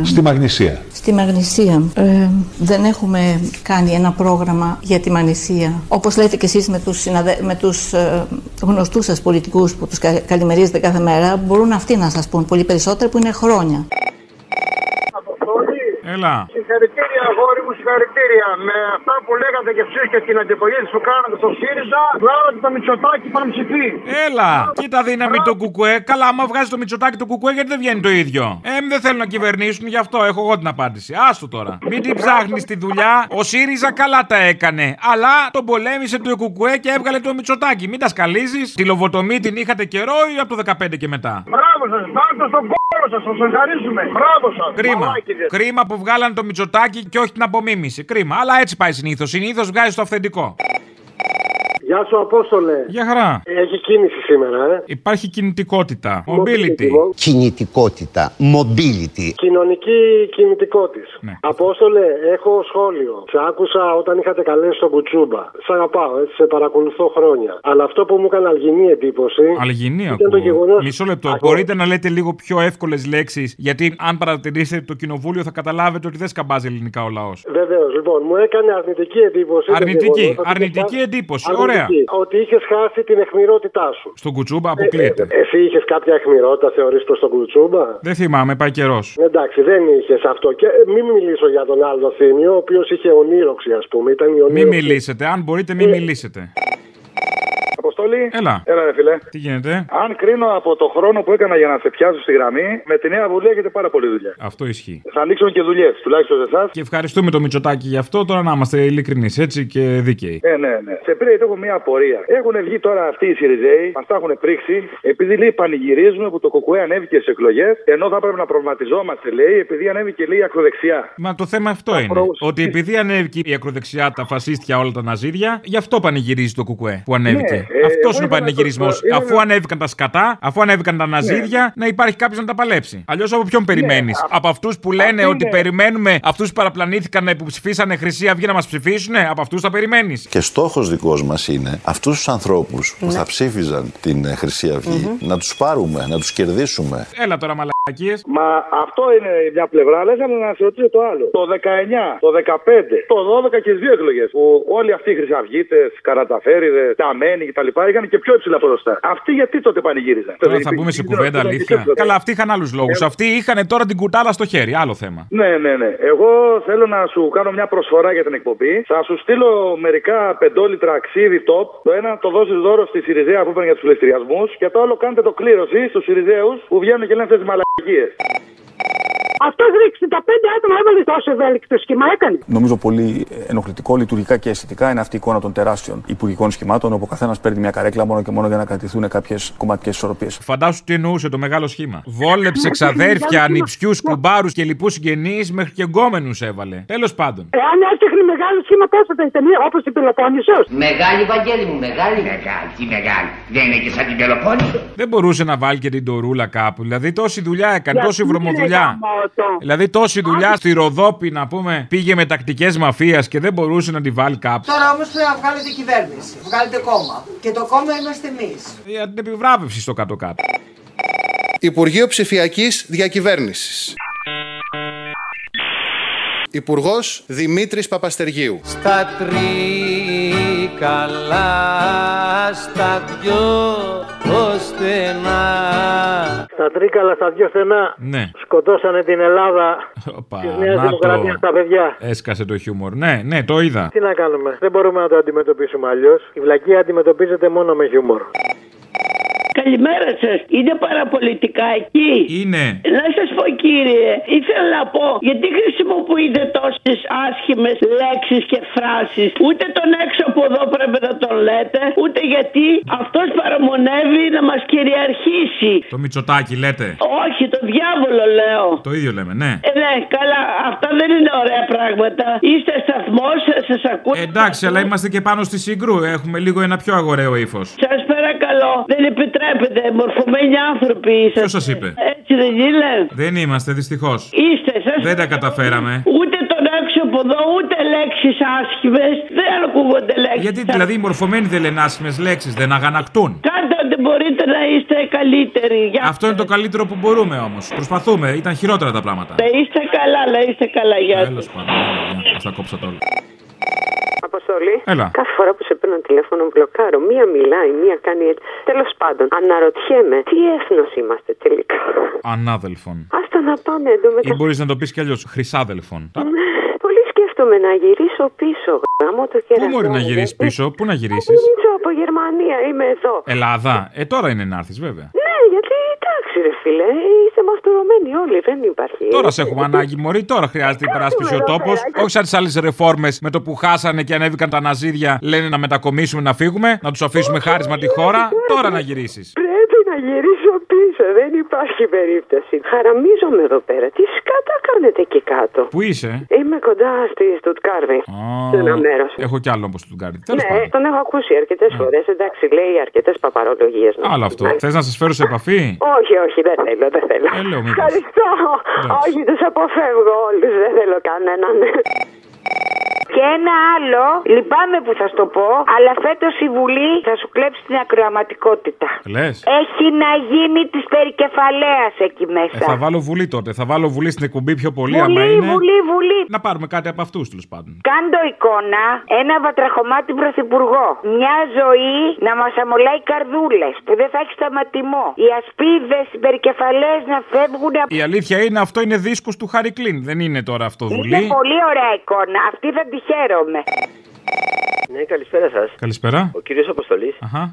S33: Ε,
S32: Στη Μαγνησία.
S33: Στη Μαγνησία ε, δεν έχουμε κάνει ένα πρόγραμμα για τη Μαγνησία. Όπως λέτε και εσείς με τους, συναδε... με τους ε, γνωστούς σας πολιτικούς που τους κα- καλημερίζετε κάθε μέρα, μπορούν αυτοί να σας πούν πολύ περισσότερο που είναι χρόνια.
S2: Έλα.
S34: Συγχαρητήρια, αγόρι μου, συγχαρητήρια. Με αυτά που λέγατε και εσείς και την αντιπολίτευση που κάνατε στο ΣΥΡΙΖΑ, βγάλατε το Μητσοτάκι πανψηφί.
S2: Έλα! Κοίτα δύναμη το κουκουέ. Καλά, άμα βγάζει το μυτσοτάκι το κουκουέ, γιατί δεν βγαίνει το ίδιο; Ε, δεν θέλουν να κυβερνήσουν, γι' αυτό έχω εγώ την απάντηση. Άστο τώρα. Μην την ψάχνεις τη δουλειά. Ο ΣΥΡΙΖΑ καλά τα έκανε. Αλλά τον πολέμησε το κουκουέ και έβγαλε το μυτσοτάκι. Μην τα σκαλίζεις. Τη λοβοτομή την είχατε καιρό ή από το 15 και μετά;
S34: Μπράβο σας, πάρτε στον κόλλο σας, σας ευχαρίζουμε. Μπράβο σας.
S2: Κρίμα. Κρίμα που βγάλαν το μυτσοτάκι και όχι την απομίμηση. Κρίμα. Αλλά έτσι πάει συνήθως. Συνήθως βγάζει το αυθεντικό.
S35: Γεια σου, Απόστολε.
S2: Για χαρά.
S35: Έχει κίνηση σήμερα, ε.
S2: Υπάρχει κινητικότητα. Mobility.
S36: Κινητικότητα. Mobility.
S35: Κοινωνική κινητικότητα.
S2: Ναι.
S35: Απόστολε, έχω σχόλιο. Σε άκουσα όταν είχατε καλέσει τον Κουτσούμπα. Σ' αγαπάω, έτσι, σε παρακολουθώ χρόνια. Αλλά αυτό που μου έκανε αλγινή εντύπωση.
S2: Αλγινή
S35: ήταν το
S2: ακούω.
S35: γεγονό.
S2: Μισό λεπτό. Μπορείτε να λέτε λίγο πιο εύκολες λέξεις, γιατί αν παρατηρήσετε το κοινοβούλιο θα καταλάβετε ότι δεν σκαμπάζει ελληνικά ο λαός.
S35: Βεβαίως, λοιπόν, μου έκανε αρνητική εντύπωση. το
S2: Αρνητική,
S35: γεγονός ότι
S2: αρνητική
S35: είχα-
S2: εντύπωση.
S35: αρνητική,
S2: Ωραία.
S35: Ότι είχες χάσει την εχμηρότητά σου.
S2: Στον κουτσούμπα αποκλείεται.
S35: Ε, εσύ είχες κάποια εχμηρότητα, θεωρείς προς τον Κουτσούμπα;
S2: Δεν θυμάμαι, πάει καιρός.
S35: Εντάξει, δεν είχες αυτό. Και ε, μην μιλήσω για τον άλλο θύμιο, ο οποίος είχε ονείροξη, ας πούμε. Ήταν η
S2: Μην
S35: ονείροξη.
S2: μιλήσετε, αν μπορείτε, μην μιλήσετε.
S31: Αποστολή.
S2: Έλα.
S31: Έλα, ρε φιλέ.
S2: Τι γίνεται;
S31: Αν κρίνω από το χρόνο που έκανα για να σε πιάσω στη γραμμή, με τη νέα βουλή έχετε πάρα πολύ δουλειά.
S2: Αυτό ισχύει.
S31: Θα ανοίξουν και δουλειές, τουλάχιστον σε εσάς.
S2: Και ευχαριστούμε το Μητσοτάκι γι' αυτό. Τώρα να είμαστε ειλικρινείς έτσι και δίκαιοι.
S31: Ε, ναι, ναι. Σε πήρε έχω μια απορία. Έχουν βγει τώρα αυτοί οι Σιριζέοι, μας τα έχουν πρίξει, επειδή λέει πανηγυρίζουμε που το Κοκουέ ανέβηκε στι εκλογές, ενώ θα πρέπει να προβληματιζόμαστε, λέει, επειδή ανέβηκε λέει η ακροδεξιά.
S2: Μα το θέμα αυτό είναι. Ότι επειδή ανέβηκε η ακροδεξιά, τα φασίστια, όλα τα ναζίδια, γι' αυτό πανηγυρίζει το κουκουέ που ανέβηκε.
S31: Ναι, ε,
S2: αυτός
S31: εγώ
S2: είναι ο
S31: ήθελα
S2: πανηγυρισμό.
S31: να το- ήθελα
S2: Αφού
S31: να-
S2: ανέβηκαν τα σκατά, αφού ανέβηκαν τα ναζίδια, να υπάρχει κάποιος να τα παλέψει. Αλλιώς από ποιον περιμένεις; από αυτούς που λένε
S31: αυτή
S2: ότι
S31: είναι.
S2: περιμένουμε αυτούς που παραπλανήθηκαν να υποψηφίσανε Χρυσή Αυγή να μας ψηφίσουν, από αυτούς θα περιμένεις;
S36: Και στόχος δικός μας είναι αυτούς τους ανθρώπους που
S2: Ναι.
S36: θα ψήφιζαν την ε, Χρυσή Αυγή, να τους πάρουμε, να τους κερδίσουμε.
S2: Έλα τώρα μαλακίες.
S31: Μα αυτό είναι μια πλευρά, αλλά ήθελα να σε ρωτήσω το άλλο. Το 19, το 15, το 12 και τι δύο εκλογές. Που όλοι αυτοί οι χρυσαυγίτες, καραταφέριδες, ταμένοι κτλ. Είχαν και πιο υψηλά ποσοστά. Αυτοί γιατί τότε πανηγύριζαν;
S2: Τώρα θα μπούμε σε κουβέντα αλήθεια. Καλά, αυτοί είχαν άλλους λόγους.
S31: Ε,
S2: Αυτοί είχαν τώρα την κουτάλα στο χέρι. Άλλο θέμα.
S31: Ναι, ναι, ναι. Εγώ θέλω να σου κάνω μια προσφορά για την εκπομπή. Θα σου στείλω μερικά πεντόλιτρα αξίδι top. Το ένα το δώσεις δώρο στη Σιριζέα που είπαν για τους πληστηριασμούς. Και το άλλο κάντε το κλήρωση στους Σιριζέους που βγαίνουν και λένε αυτές τις μαλακίες.
S27: Αυτός 65 άτομα έβαλε τόσο ευέλικτο σχήμα, έκανε.
S37: Νομίζω πολύ ενοχλητικό λειτουργικά και αισθητικά είναι αυτή η εικόνα των τεράστιων υπουργικών σχημάτων, όπου ο καθένας παίρνει μια καρέκλα μόνο και μόνο για να κρατηθούν κάποιες κομματικές ισορροπίες.
S2: Φαντάσου τι εννοούσε το μεγάλο σχήμα. Βόλεψε ξαδέρφια, νηψιούς, κουμπάρους και λοιπούς συγγενείς μέχρι και γκόμενου έβαλε. Τέλος πάντων.
S27: Εάν έφτιαχνε μεγάλο σχήμα, πόσο θα ήταν, όπως η Πελοπόννησος.
S38: Μεγάλη, Βαγγέλη μου, μεγάλη. Μεγάλη, τι μεγάλη. Δεν είναι και σαν την Πελοπόννησο.
S2: Δεν μπορούσε να βάλει και την τορούλα κάπου. Δηλαδή τόση δουλειά έκανε,
S38: Γιατί
S2: τόση
S38: είναι
S2: βρωμοδουλειά.
S27: Γαμώτο.
S2: Δηλαδή τόση δουλειά στη Ροδόπη να πούμε πήγε με τακτικές μαφίας και δεν μπορούσε να τη βάλει κάπου.
S39: Τώρα όμως πρέπει να βγάλετε κυβέρνηση. Βγάλετε κόμμα. Και το κόμμα είμαστε εμείς.
S2: Για την επιβράβευσης στο κάτω-κάτω.
S40: Υπουργείο Ψηφιακής Διακυβέρνησης. Υπουργός Δημήτρης Παπαστεργίου.
S41: Στα τρίκαλα, στα δυο στενά.
S35: Στα τρίκαλα, στα δυο στενά,
S2: Ναι.
S35: σκοτώσανε την Ελλάδα
S2: Οπα,
S35: της Νέας
S2: να
S35: Δημοκρατίας
S2: το.
S35: στα παιδιά.
S2: Έσκασε το χιούμορ. Ναι, ναι, το είδα.
S35: Τι να κάνουμε, δεν μπορούμε να το αντιμετωπίσουμε αλλιώς. Η βλακία αντιμετωπίζεται μόνο με χιούμορ.
S42: Καλημέρα σας. Είναι παραπολιτικά εκεί.
S2: Είναι.
S42: Να σας πω κύριε, ήθελα να πω γιατί χρησιμοποιείτε τόσες άσχημες λέξεις και φράσεις. Ούτε τον έξω από εδώ πρέπει να τον λέτε, ούτε γιατί αυτός παραμονεύει να μας κυριαρχήσει.
S2: Το μυτσοτάκι λέτε;
S42: Όχι, το διάβολο λέω.
S2: Το ίδιο λέμε, ναι.
S42: Ε, ναι, καλά, αυτά δεν είναι ωραία πράγματα. Είστε σταθμός, σας ακούω.
S2: Εντάξει, αλλά είμαστε και πάνω στη συγκρού. Έχουμε λίγο ένα πιο αγοραίο ύφος.
S42: Σας παρακαλώ, δεν επιτρέπετε. Μορφωμένοι άνθρωποι είσαστε.
S2: Ποιος σας είπε;
S42: Έτσι δεν είναι.
S2: Δεν είμαστε, δυστυχώς.
S42: Είστε, σας
S2: Δεν τα καταφέραμε.
S42: Ούτε τον έξω από εδώ, ούτε λέξεις άσχημες. Δεν ακούγονται λέξεις.
S2: Γιατί δηλαδή οι μορφωμένοι δεν λένε άσχημες λέξεις, δεν αγανακτούν;
S42: Κάντε ό,τι μπορείτε να είστε καλύτεροι. Για...
S2: Αυτό είναι το καλύτερο που μπορούμε όμως. Προσπαθούμε, ήταν χειρότερα τα πράγματα.
S42: Να είστε καλά, να είστε καλά. Γεια
S2: Τέλος πάντων, α τα κόψα τώρα.
S43: Αποστολή.
S2: Έλα.
S43: Κάθε φορά που σε παίρνω τηλέφωνο μπλοκάρω. Μία μιλάει, μία κάνει έτσι. Τέλος πάντων, αναρωτιέμαι τι έθνος είμαστε τελικά.
S2: Ανάδελφων.
S43: Άστα να πάμε
S2: Ή
S43: εντωμεταξύ.
S2: μπορείς να το πεις κι αλλιώς. Χρυσάδελφων.
S43: Πολύ σκέφτομαι να γυρίσω πίσω. Γάμο το
S2: Πού
S43: κερατό.
S2: μπορεί να
S43: μου,
S2: γυρίσεις
S43: γιατί-
S2: πίσω, πού να γυρίσεις;
S43: Γυρίζω από Γερμανία, είμαι εδώ.
S2: Ελλάδα. Ε, τώρα είναι να έρθεις βέβαια.
S43: Ναι, γιατί εντάξει, ρε φίλε, είστε μαστουρωμένοι όλοι, δεν υπάρχει.
S2: Τώρα σε έχουμε ανάγκη, Μωρή. Τώρα χρειάζεται η περάσπιση ο τόπος. Όχι σαν τις άλλες ρεφόρμες με το που χάσανε και ανέβηκαν τα ναζίδια, λένε να μετακομίσουμε να φύγουμε, να τους αφήσουμε χάρισμα τη χώρα. Τώρα να γυρίσεις.
S43: Πρέπει να γυρίσω πίσω, δεν υπάρχει περίπτωση. Χαραμίζομαι εδώ πέρα. Τι σκάτα κάνετε εκεί κάτω;
S2: Πού είσαι,
S43: Είμαι κοντά στη Στουτκάρδη. Σε ένα μέρος.
S2: Έχω κι άλλο όπω του Γκάρι. Τέλος
S43: Ναι,
S2: πάντων.
S43: τον έχω ακούσει αρκετές φορές. Εντάξει, λέει αρκετές παπαρολογίες.
S2: Άλλο αυτό. Θες να σας φέρω σε επαφή;
S43: Όχι, όχι, δεν θέλω, δεν θέλω.
S2: Ε, λέω, μήπως.
S43: Ευχαριστώ. Όχι, τους αποφεύγω όλους. Δεν θέλω κανέναν.
S44: Και ένα άλλο, λυπάμαι που θα σου το πω, αλλά φέτος η Βουλή θα σου κλέψει την ακροαματικότητα.
S2: Λες;
S44: Έχει να γίνει της περικεφαλαίας εκεί
S2: Ε,
S44: μέσα.
S2: θα βάλω βουλή τότε. Θα βάλω βουλή στην εκπομπή πιο πολύ,
S44: Βουλή,
S2: άμα είναι.
S44: βουλή, βουλή.
S2: Να πάρουμε κάτι από αυτούς τέλος πάντων.
S44: Κάντο εικόνα ένα βατραχωμάτι πρωθυπουργό. Μια ζωή να μας αμολάει καρδούλες που δεν θα έχει σταματημό. Οι ασπίδες, οι περικεφαλαίες να φεύγουν από.
S2: Η αλήθεια είναι αυτό είναι δίσκος του Χάρη Κλίν. Δεν είναι τώρα αυτό
S44: Είναι
S2: βουλή.
S44: πολύ ωραία εικόνα. Αυτή θα τη χαίρομαι.
S45: Ναι, καλησπέρα σας.
S2: Καλησπέρα.
S45: Ο κύριος Αποστολής.
S2: Αχα.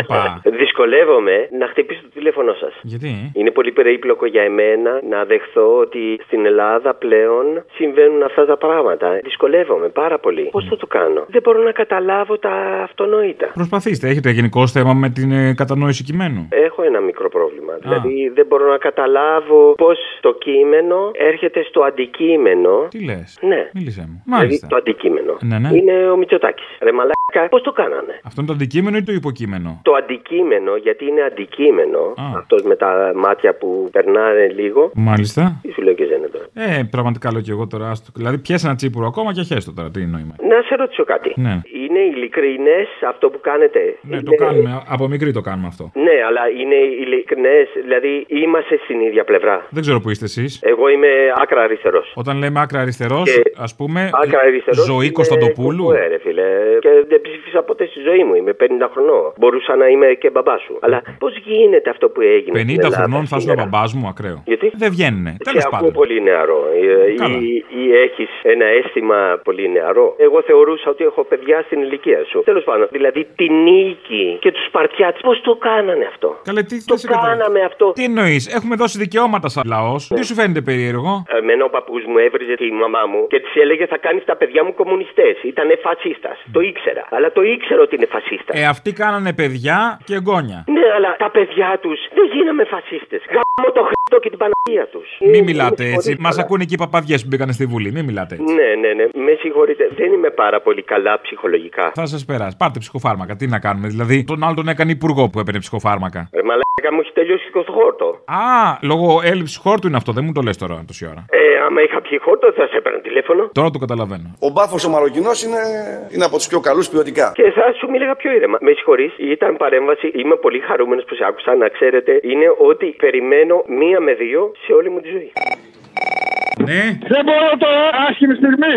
S45: Όπα. Δυσκολεύομαι να χτυπήσω το τηλέφωνο σας.
S2: Γιατί;
S45: Είναι πολύ περίπλοκο για εμένα να δεχθώ ότι στην Ελλάδα πλέον συμβαίνουν αυτά τα πράγματα. Δυσκολεύομαι πάρα πολύ. Πώς θα το κάνω; Δεν μπορώ να καταλάβω τα αυτονόητα.
S2: Προσπαθήστε, έχετε γενικό θέμα με την ε, κατανόηση κειμένου;
S45: Έχω ένα μικρό πρόβλημα. Δηλαδή δεν μπορώ να καταλάβω πώς το κείμενο έρχεται στο αντικείμενο.
S2: Τι λες;
S45: Ναι.
S2: Μίλησέ μου.
S45: Δηλαδή
S2: Μάλιστα.
S45: το αντικείμενο.
S2: Ναι, ναι.
S45: Είναι ο Μητσοτάκης. Ρε μαλάκα, πώς το κάνανε;
S2: Αυτό είναι το αντικείμενο ή το υποκείμενο;
S45: Το αντικείμενο, γιατί είναι αντικείμενο, αυτός με τα μάτια που περνάνε λίγο.
S2: Μάλιστα.
S45: Τι σου λέω και ζένε τώρα;
S2: Ε, πραγματικά λέω και εγώ τώρα. άστο. Δηλαδή, πιέσε ένα τσίπουρο ακόμα και χέστο τώρα. Τι νόημα.
S45: Να σε ρωτήσω κάτι.
S2: Ναι.
S45: Είναι ειλικρινές αυτό που κάνετε.
S2: Ναι, το κάνουμε. Από μικρή το κάνουμε αυτό.
S45: Ναι, αλλά είναι ειλικρινές, δηλαδή είμαστε στην ίδια πλευρά.
S2: Δεν ξέρω που είστε εσείς.
S45: Εγώ είμαι άκρα αριστερός.
S2: Όταν λέμε άκρα αριστερός,
S45: Και-
S2: ας πούμε,
S45: Άκρα αριστερός.
S2: ζωή Κωνσταντοπούλου;
S45: Ναι, ρε φίλε. Και δεν ψήφισα ποτέ στη ζωή μου. Είμαι 50 χρονών. Μπορούσα να είμαι και μπαμπάς σου. Αλλά πώς γίνεται αυτό που έγινε.
S2: 50
S45: στην Ελλάδα;
S2: χρονών θα ήσουν ο
S45: σήμερα;
S2: μπαμπάς μου, ακραίο.
S45: Γιατί;
S2: Δεν βγαίνουνε.
S45: Σε
S2: Τέλος
S45: ακούω
S2: πάντων.
S45: πολύ νεαρό. Ε,
S2: Καλά.
S45: Ή, ή έχεις ένα αίσθημα πολύ νεαρό; Εγώ θεωρούσα ότι έχω παιδιά στην ηλικία σου. Τέλος πάντων, δηλαδή τη νίκη και τους Σπαρτιάτες. Πώς το κάνανε αυτό;
S2: Καλέ, τι
S45: το
S2: δεν σε καταλαβαίνω.
S45: κάναμε αυτό.
S2: Τι εννοείς, έχουμε δώσει δικαιώματα σαν λαός. Τι σου φαίνεται περίεργο;
S45: Εμένα ο παππούς μου έβριζε τη μαμά μου και της έλεγε θα κάνεις τα παιδιά μου κομμουνιστές. Ήταν φασίστας. Το ήξερα. Αλλά το ήξερα ότι είναι φασίστας.
S2: Ε, αυτοί κάνανε παιδιά και εγγόνια.
S45: Ναι, αλλά τα παιδιά τους δεν γίναμε φασίστες. Γάμο το Χριστό και την Παναγία τους.
S2: Μην μιλάτε έτσι. Μας ακούνε και οι παπαδιές που μπήκαν στη Βουλή. Μην μιλάτε έτσι.
S45: Ναι, ναι, ναι. Με συγχωρείτε. Δεν είμαι πάρα πολύ καλά ψυχολογικά.
S2: Θα σας περάσει. Πάρτε ψυχοφάρμακα. Τι να κάνουμε. Δηλαδή, τον άλλο τον έκανε υπουργό που έπαιρνε ψυχοφάρμακα.
S45: Ρε μαλάκα μου έχει τελειώσει και το χόρτο.
S2: Α, λόγω έλλειψης χόρτου είναι αυτό. Δεν μου το λες τώρα τόση ώρα.
S45: Ε, άμα είχα πιει χόρτο θα σε έπαιρνα τηλέφωνο.
S2: Τώρα το καταλαβαίνω.
S29: Ο μπάφος ο Μαροκινό είναι, είναι από τους πιο καλούς ποιοτικά.
S45: Και θα σου μίλαγα πιο ήρεμα. Με συγχωρείς, ήταν παρέμβαση. Είμαι πολύ χαρούμενος που σε άκουσα. Να ξέρετε, είναι ότι περιμένω μία με δύο σε όλη μου τη ζωή.
S2: Ναι.
S34: Δεν μπορώ τώρα, άσχημη στιγμή.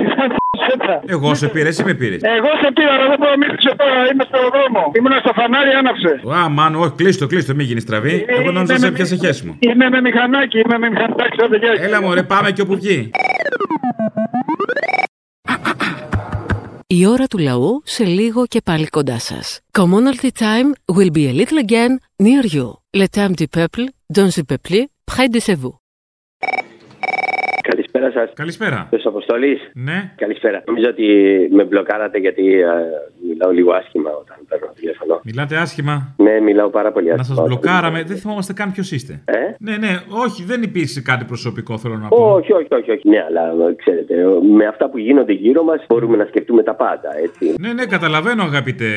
S2: Εγώ σε πήρε, εσύ με πήρες.
S34: Εγώ σε πήρα, αλλά δεν μπορώ να μιλήσω τώρα. Είμαι στο δρόμο. Ήμουν στο φανάρι, άναψε.
S2: Α, μάνο, όχι, κλείστο, κλείστο, μην γίνεις στραβή. Εγώ νόμιζα σε έπιασε χέσιμο.
S34: Είμαι με μηχανάκι, είμαι με μηχανάκι. άντε, γεια.
S2: Έλα μωρέ, πάμε και όπου βγει.
S16: Η ώρα του λαού σε λίγο και πάλι κοντά σας. Commonalty time will be a little again near you. Le temps du peuple, dans le peuple, près de chez vous.
S45: Καλησπέρα σας.
S2: Καλησπέρα.
S45: Ποιο Αποστολή.
S2: Ναι.
S45: Καλησπέρα. Νομίζω ότι με μπλοκάρατε γιατί ε, μιλάω λίγο άσχημα όταν παίρνω τηλέφωνο.
S2: Μιλάτε άσχημα;
S45: Ναι, μιλάω πάρα πολύ
S2: Να
S45: άσχημα.
S2: σας μπλοκάραμε, δεν θυμόμαστε καν ποιος είστε.
S45: Ε;
S2: Ναι, ναι, όχι, δεν υπήρξε κάτι προσωπικό, θέλω να πω.
S45: Όχι, όχι, όχι, όχι. Ναι, αλλά ε, ξέρετε, ε, με αυτά που γίνονται γύρω μας μπορούμε να σκεφτούμε τα πάντα, έτσι.
S2: Ναι, ναι, καταλαβαίνω, αγαπητέ.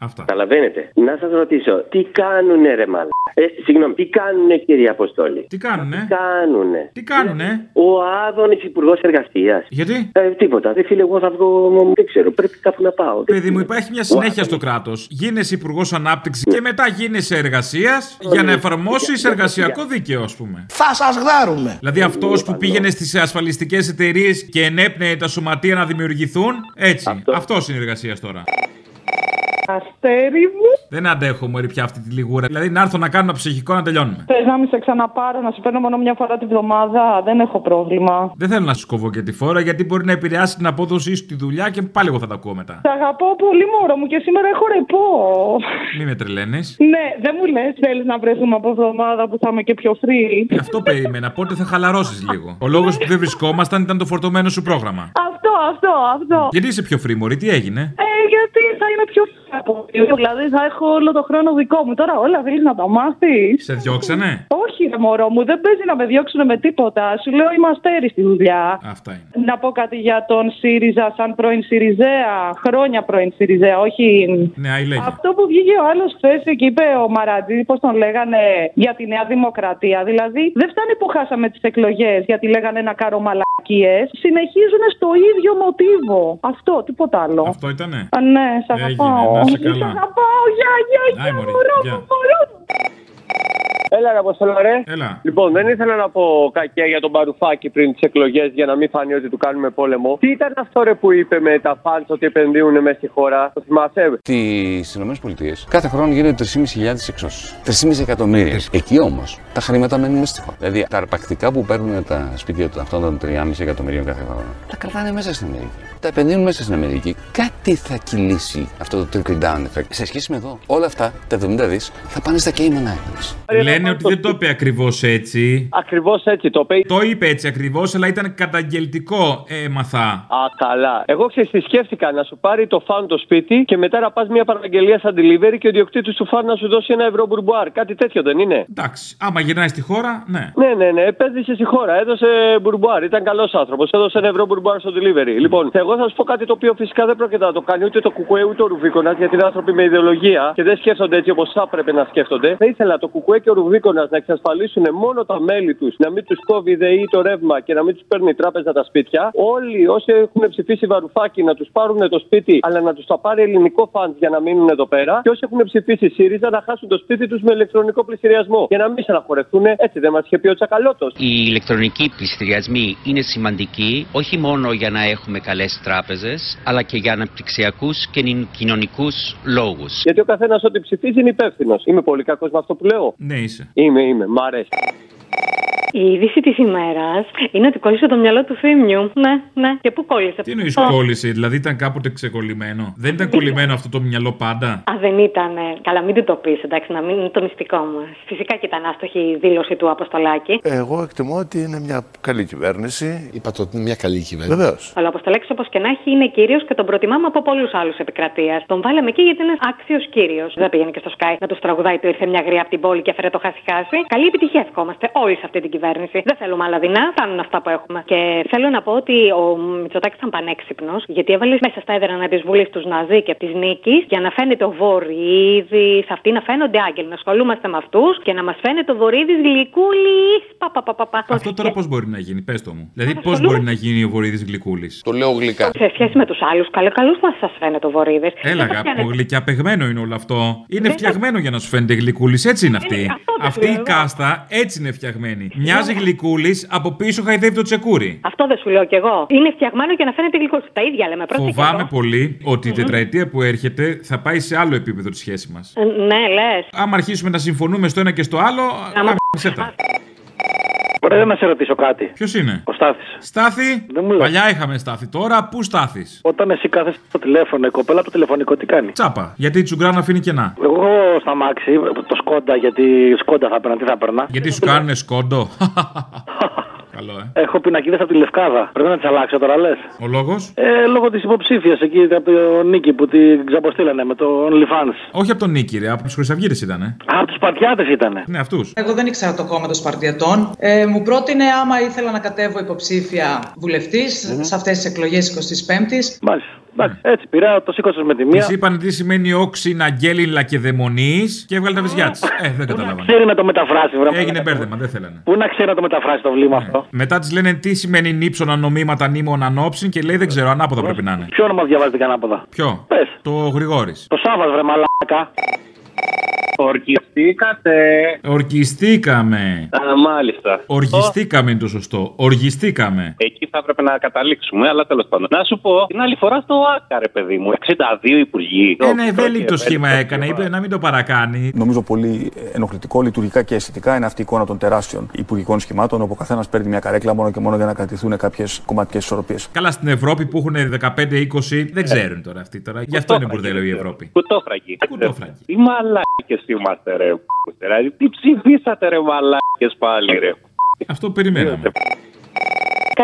S2: Αυτά.
S45: Καταλαβαίνετε. Να σας ρωτήσω, τι κάνουνε ρε μάλλον. Ε, συγγνώμη, τι κάνουνε κύριε Αποστόλη;
S2: Τι κάνουνε;
S45: Τι κάνουνε;
S2: Τι κάνουνε;
S45: Ο Άδωνης Υπουργός Εργασίας.
S2: Γιατί;
S45: Ε, τίποτα. Δεν φίλε, εγώ θα βγω. Δεν ξέρω, πρέπει κάπου να πάω.
S2: Παιδί μου, υπάρχει μια συνέχεια στο κράτος. Γίνεσαι υπουργός ανάπτυξης και μετά γίνεσαι εργασίας για να εφαρμόσεις εργασιακό δίκαιο, ας πούμε.
S46: Θα σας γδάρουμε.
S2: Δηλαδή αυτός που πήγαινε στις ασφαλιστικές εταιρείες και ενέπνεε τα σωματεία να δημιουργηθούν. Έτσι. Αυτό είναι εργασία τώρα.
S47: Αστέρι μου.
S2: Δεν αντέχω μωρή πια αυτή τη λιγούρα. Δηλαδή να έρθω να κάνω ένα ψυχικό να τελειώνουμε.
S47: Θες να μην σε ξαναπάρω, να σε παίρνω μόνο μια φορά τη βδομάδα. Δεν έχω πρόβλημα.
S2: Δεν θέλω να σου κοβώ και τη φόρα γιατί μπορεί να επηρεάσει την απόδοσή σου στη δουλειά και πάλι εγώ θα τα ακούω μετά.
S47: Σε αγαπώ πολύ, μωρό μου, και σήμερα έχω ρεπό.
S2: Μη με τρελαίνεις.
S47: Ναι, δεν μου λες, θέλεις να βρεθούμε από εβδομάδα που θα είμαι και πιο free.
S2: Γι' αυτό περίμενα. Πότε θα χαλαρώσεις λίγο. Ο λόγος που δεν βρισκόμασταν ήταν το φορτωμένο σου πρόγραμμα.
S47: Αυτό, αυτό, αυτό.
S2: Γιατί είσαι πιο free, Μωρή, τι έγινε;
S47: Ε, γιατί θα είμαι πιο free. Δηλαδή θα έχω όλο το χρόνο δικό μου. Τώρα όλα θέλεις να τα μάθεις.
S2: Σε διώξανε;
S47: Όχι, ρε μωρό μου, δεν παίζει να με διώξουν με τίποτα. Σου λέω είμαστε αίρι στη δουλειά.
S2: Αυτά είναι.
S47: Να πω κάτι για τον ΣΥΡΙΖΑ σαν πρώην ΣΥΡΙΖΑ. Χρόνια πρώην ΣΥΡΙΖΑ, όχι.
S2: Ναι, άι λέγε.
S47: Αυτό που βγήκε ο άλλος χθες και είπε ο Μαρατζή, πώς τον λέγανε, για τη Νέα Δημοκρατία. Δηλαδή, δεν φτάνει που χάσαμε τις εκλογές γιατί λέγανε ένα κάρο μαλακίες. Συνεχίζουν στο ίδιο μοτίβο. Αυτό, τίποτα άλλο.
S2: Αυτό ήτανε;
S47: Α, ναι, σ'
S2: Έγινε,
S47: αγαπάω.
S2: να είσαι
S47: Σ'
S2: καλά.
S47: αγαπάω, γεια, γεια,
S2: Άι,
S47: γεια,
S2: μωρή,
S47: μωρό
S2: γεια.
S47: μου, μωρό μου.
S22: Έλα, ρε Αποστολό, ρε.
S2: Έλα.
S22: Λοιπόν, δεν ήθελα να πω κακιά για τον Παρουφάκη πριν τις εκλογές για να μην φανεί ότι του κάνουμε πόλεμο. Τι ήταν αυτό ρε που είπε με τα φαντ ότι επενδύουν μέσα στη χώρα; Το θυμάσαι;
S48: Στι ΗΠΑ κάθε χρόνο γίνονται 3.500 εξώσεις. 3.500 εκατομμύρια. Εκεί όμως τα χρήματα μένουν μέσα στη χώρα. Δηλαδή τα αρπακτικά που παίρνουν τα σπίτια των αυτών των 3,5 εκατομμυρίων κάθε χρόνο τα κρατάνε μέσα στην Αμερική. Τα επενδύουν μέσα στην Αμερική. Κάτι θα κυλήσει αυτό το trickle down effect. Σε σχέση με εδώ, όλα αυτά τα 70 δις θα πάνε στα Cayman Islands.
S2: Λένε ότι δεν το είπε ακριβώς έτσι.
S22: Ακριβώς έτσι το είπε.
S2: Το είπε έτσι ακριβώς, αλλά ήταν καταγγελτικό, έμαθα.
S22: Α, καλά. Εγώ ξέρεις τι σκέφτηκα να σου πάρει το φαν το σπίτι και μετά να πας μια παραγγελία σαν delivery και ο διοκτήτης του φαν να σου δώσει ένα ευρώ μπουρμπουάρ. Κάτι τέτοιο δεν είναι;
S2: Εντάξει, άμα γυρνάει στη χώρα, ναι.
S22: Ναι, ναι, ναι. Επένδυσε στη χώρα. Έδωσε μπουρμπουάρ. Ήταν καλός άνθρωπος. Έδωσε ένα ευρώ μπουρμπουάρ στο delivery. Λοιπόν, εγώ θα σου πω κάτι το οποίο φυσικά δεν πρόκειται να το κάνει ούτε το ΚΚΕ ούτε ο Ρουβίκονας γιατί είναι άνθρωποι με ιδεολογία και δεν σκέφτονται έτσι όπως θα έπρεπε να σκέφτονται. Θα ήθελα το ΚΚΕ και ο Ρουβίκονας να εξασφαλίσουν μόνο τα μέλη τους, να μην τους κόβει η ΔΕΗ το ρεύμα και να μην τους παίρνει η τράπεζα τα σπίτια. Όλοι όσοι έχουν ψηφίσει Βαρουφάκη να τους πάρουν το σπίτι, αλλά να τους τα πάρει ελληνικό fund για να μείνουν εδώ πέρα. Και όσοι έχουν ψηφίσει ΣΥΡΙΖΑ να χάσουν το σπίτι τους με ηλεκτρονικό πληστηριασμό. Για να μην στεναχωρευτούν. Έτσι δεν μας είχε πει ο Τσακαλώτος.
S49: Οι ηλεκτρονικοί πληστηριασμοί είναι σημαντικοί όχι μόνο για να έχουμε καλές τράπεζες, αλλά και για αναπτυξιακούς και κοινωνικούς λόγους.
S22: Γιατί ο καθένας ό,τι ψηφίζει είναι υπεύθυνος. Είμαι πολύ κακός με αυτό που λέω.
S2: Ναι, είσαι.
S22: Είμαι, είμαι. Μ' αρέσει.
S50: Η είδηση της ημέρας είναι ότι κόλλησε το μυαλό του θύμιου. Ναι, ναι. Και πού κόλλησε;
S2: Τι εννοείς κόλλησε, δηλαδή ήταν κάποτε ξεκολλημένο. Δεν ήταν κολλημένο αυτό το μυαλό πάντα;
S50: Α, δεν ήταν. Καλά, μην του το πεις, εντάξει, να μην είναι το μυστικό μας. Φυσικά και ήταν άστοχη η δήλωση του Αποστολάκη.
S51: Εγώ εκτιμώ ότι είναι μια καλή κυβέρνηση.
S36: Είπατε ότι είναι μια καλή κυβέρνηση.
S51: Βεβαίως.
S50: Αλλά ο Αποστολάκης, όπως και να έχει, είναι κύριος και τον προτιμάμε από πολλούς άλλους επικρατεία. Τον βάλαμε εκεί γιατί είναι άξιος κύριος. Δεν πήγαινε και στο Sky να τους τραγουδάει το ήρθε μια γριά από την πόλη και έφερε το χάσει-χάσει. Καλή επιτυχία ευχόμαστε όλοι σε αυτή την κυβέρνηση. Δεν θέλουμε άλλα δεινά, φτάνουν αυτά που έχουμε. Και θέλω να πω ότι ο Μητσοτάκης ήταν πανέξυπνος, γιατί έβαλε μέσα στα έδρανα της Βουλής τους Ναζί και της Νίκης για να φαίνεται ο Βορύδης, αυτοί να φαίνονται άγγελοι, να ασχολούμαστε με αυτούς και να μας φαίνεται ο Βορύδης γλυκούλης. Πα, πα, πα, πα, πα.
S2: Αυτό τώρα πώς μπορεί να γίνει, πες το μου. Δηλαδή, πώς μπορεί να γίνει ο Βορύδης γλυκούλης;
S36: Το λέω γλυκά.
S50: Σε σχέση με τους άλλους, καλό καλώ μας σας φαίνεται ο Βορύδης.
S2: Έλα, αγάπη, γλυκιά παιγμένο είναι όλο αυτό. Είναι φτιαγμένο για να σου φαίνεται γλυκούλης, έτσι είναι αυτή. Αυτή η κάστα έτσι είναι φτιαγμένη. Μοιάζει γλυκούλης, από πίσω χαϊδεύει το τσεκούρι.
S50: Αυτό δεν σου λέω κι εγώ. Είναι φτιαγμένο για να φαίνεται γλυκούλης. Τα ίδια λέμε. Πρόσεχε
S2: Φοβάμαι
S50: εδώ.
S2: πολύ ότι η τετραετία που έρχεται θα πάει σε άλλο επίπεδο τη σχέση μας.
S50: Ε, Ναι, λες.
S2: Άμα αρχίσουμε να συμφωνούμε στο ένα και στο άλλο, γάμισε τα.
S52: Ωραία, να σε ρωτήσω κάτι.
S2: Ποιος είναι;
S52: Ο Στάθης.
S2: Στάθη; Παλιά είχαμε στάθη. Τώρα πού στάθης;
S52: Όταν εσύ κάθεσαι στο τηλέφωνο, η κοπέλα από το τηλεφωνικό τι κάνει;
S2: Τσάπα. Γιατί η τσουγκράνα αφήνει κενά.
S52: Εγώ στα μάξι, το σκόντα, γιατί σκόντα θα έπαιρνα, τι θα έπαιρνα;
S2: Γιατί σου κάνουνε σκόντο; Καλό, ε.
S52: Έχω πινακίδες από τη Λευκάδα. Πρέπει να τις αλλάξω τώρα, λες.
S2: Ο λόγος;
S52: Ε, λόγω της υποψήφιας εκεί από το Νίκη που την ξαποστήλανε με το OnlyFans.
S2: Όχι από τον Νίκη, ρε, από τους Χρυσαυγίτε ήταν.
S52: Α, από τους Παρτιάτε ήταν.
S2: Ναι, αυτούς.
S53: Εγώ δεν ήξερα το κόμμα των Σπαρτιατών. Ε, μου πρότεινε άμα ήθελα να κατέβω υποψήφια βουλευτής σε αυτές τις εκλογές 25η.
S52: Μάλιστα.
S47: Εντάξει, έτσι πήρα, το σήκωσες με τη μία.
S2: Της είπαν τι σημαίνει όξινα, γκέλιλα και δαιμονή και έβγαλε τα βυζιά της. Ε, δεν καταλάβανε.
S47: Ξέρει να το μεταφράσει, βρε.
S2: Έγινε μπέρδεμα, δεν θέλανε.
S47: Πού να ξέρει να το μεταφράσει το βλήμα αυτό.
S2: Μετά της λένε τι σημαίνει νύψωνα νομίματα νήμων ανόψιν και λέει δεν ξέρω, ανάποδα πρέπει να είναι.
S47: Ποιο όνομα διαβάζετε ανάποδα;
S2: Ποιο;
S47: Πες.
S2: Το Γρηγόρης.
S47: Το Σάββας, βρε μαλάκα.
S12: Ορκιστήκατε.
S2: Ορκιστήκαμε.
S12: Α, μάλιστα.
S2: Οργιστήκαμε είναι το σωστό. Οργιστήκαμε.
S12: Εκεί θα έπρεπε να καταλήξουμε, αλλά τέλος πάντων. Να σου πω την άλλη φορά στο ΆΚΑ, ρε παιδί μου. 62 υπουργοί.
S2: Ένα ευέλικτο σχήμα έκανε. Είπε να μην το παρακάνει.
S25: Νομίζω πολύ ενοχλητικό λειτουργικά και αισθητικά είναι αυτή η εικόνα των τεράστιων υπουργικών σχημάτων, όπου ο καθένας παίρνει μια καρέκλα μόνο και μόνο για να κρατηθούν κάποιες κομματικές ισορροπίες.
S2: Καλά στην Ευρώπη που έχουν 15-20 δεν ξέρουν τώρα αυτοί τώρα. Γι' αυτό είναι μπουρδέλο η Ευρώπη.
S12: Κουτόφραγγι.
S2: Κουτόφραγγι.
S12: Τι μαλάκε είμαστε, ρε. Δηλαδή, τι ψηφίσατε, ρε μαλάκες πάλι, ρε.
S2: Αυτό περιμέναμε.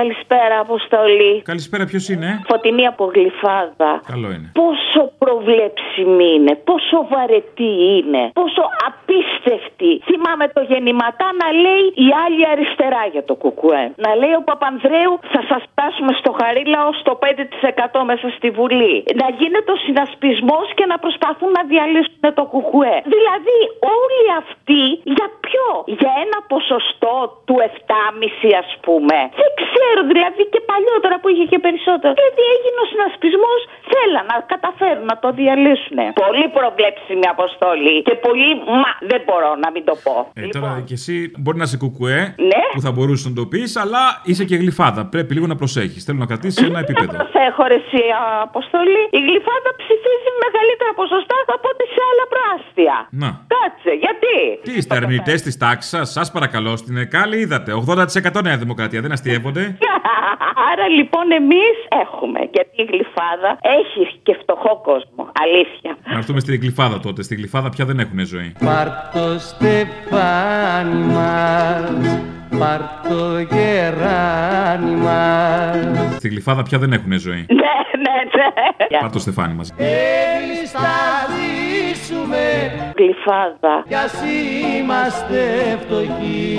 S54: Καλησπέρα, Αποστολή.
S2: Καλησπέρα, ποιος είναι;
S54: Φωτεινή από γλυφάδα.
S2: Καλό είναι.
S54: Πόσο προβλέψιμη είναι, πόσο βαρετή είναι, πόσο απίστευτη. Θυμάμαι το γεννηματά να λέει η άλλη αριστερά για το κουκουέ. Να λέει ο Παπανδρέου θα σας φτάσουμε στο χαρίλαο στο 5% μέσα στη Βουλή. Να γίνεται ο συνασπισμός και να προσπαθούν να διαλύσουν το κουκουέ. Δηλαδή όλοι αυτοί για ποιο, για ένα ποσοστό του 7,5 ας πούμε. Δεν ξέρω, δηλαδή και παλιότερα που είχε και περισσότερο. Δηλαδή έγινε ο συνασπισμός, θέλαν να καταφέρουν να το διαλύσουν. Πολύ προβλέψιμη αποστολή και πολύ. Μα δεν μπορώ να μην το πω.
S2: Ε, τώρα και εσύ μπορεί να είσαι κουκουέ
S54: Ναι.
S2: που θα μπορούσες να το πεις, αλλά είσαι και γλυφάδα. Πρέπει λίγο να προσέχεις. Θέλω να κρατήσεις ένα επίπεδο.
S54: Σε έχω ρε εσύ αποστολή. Η γλυφάδα ψηφίζει με μεγαλύτερα ποσοστά από ό,τι σε άλλα προάστια.
S2: Να.
S54: Κάτσε, γιατί;
S2: Τι είστε αρνητές της τάξης σας, σας παρακαλώ. Στην ΕΚΑΛΗ είδατε. 80% Νέα Δημοκρατία. Δεν αστείευονται.
S54: Άρα λοιπόν εμείς έχουμε. Γιατί η γλυφάδα έχει και φτωχό κόσμο. Αλήθεια.
S2: Να έρθουμε στην γλυφάδα τότε. Στη γλυφάδα πια δεν έχουν ζωή.
S55: Πάρ' το στεφάνι μας, πάρ' το γεράνι μας.
S2: Στη γλυφάδα πια δεν έχουν ζωή.
S54: Ναι, ναι, ναι.
S2: Πάρ' το στεφάνι μας.
S55: Εμείς θα ζήσουμε
S54: Γλυφάδα.
S55: κι ας είμαστε φτωχοί.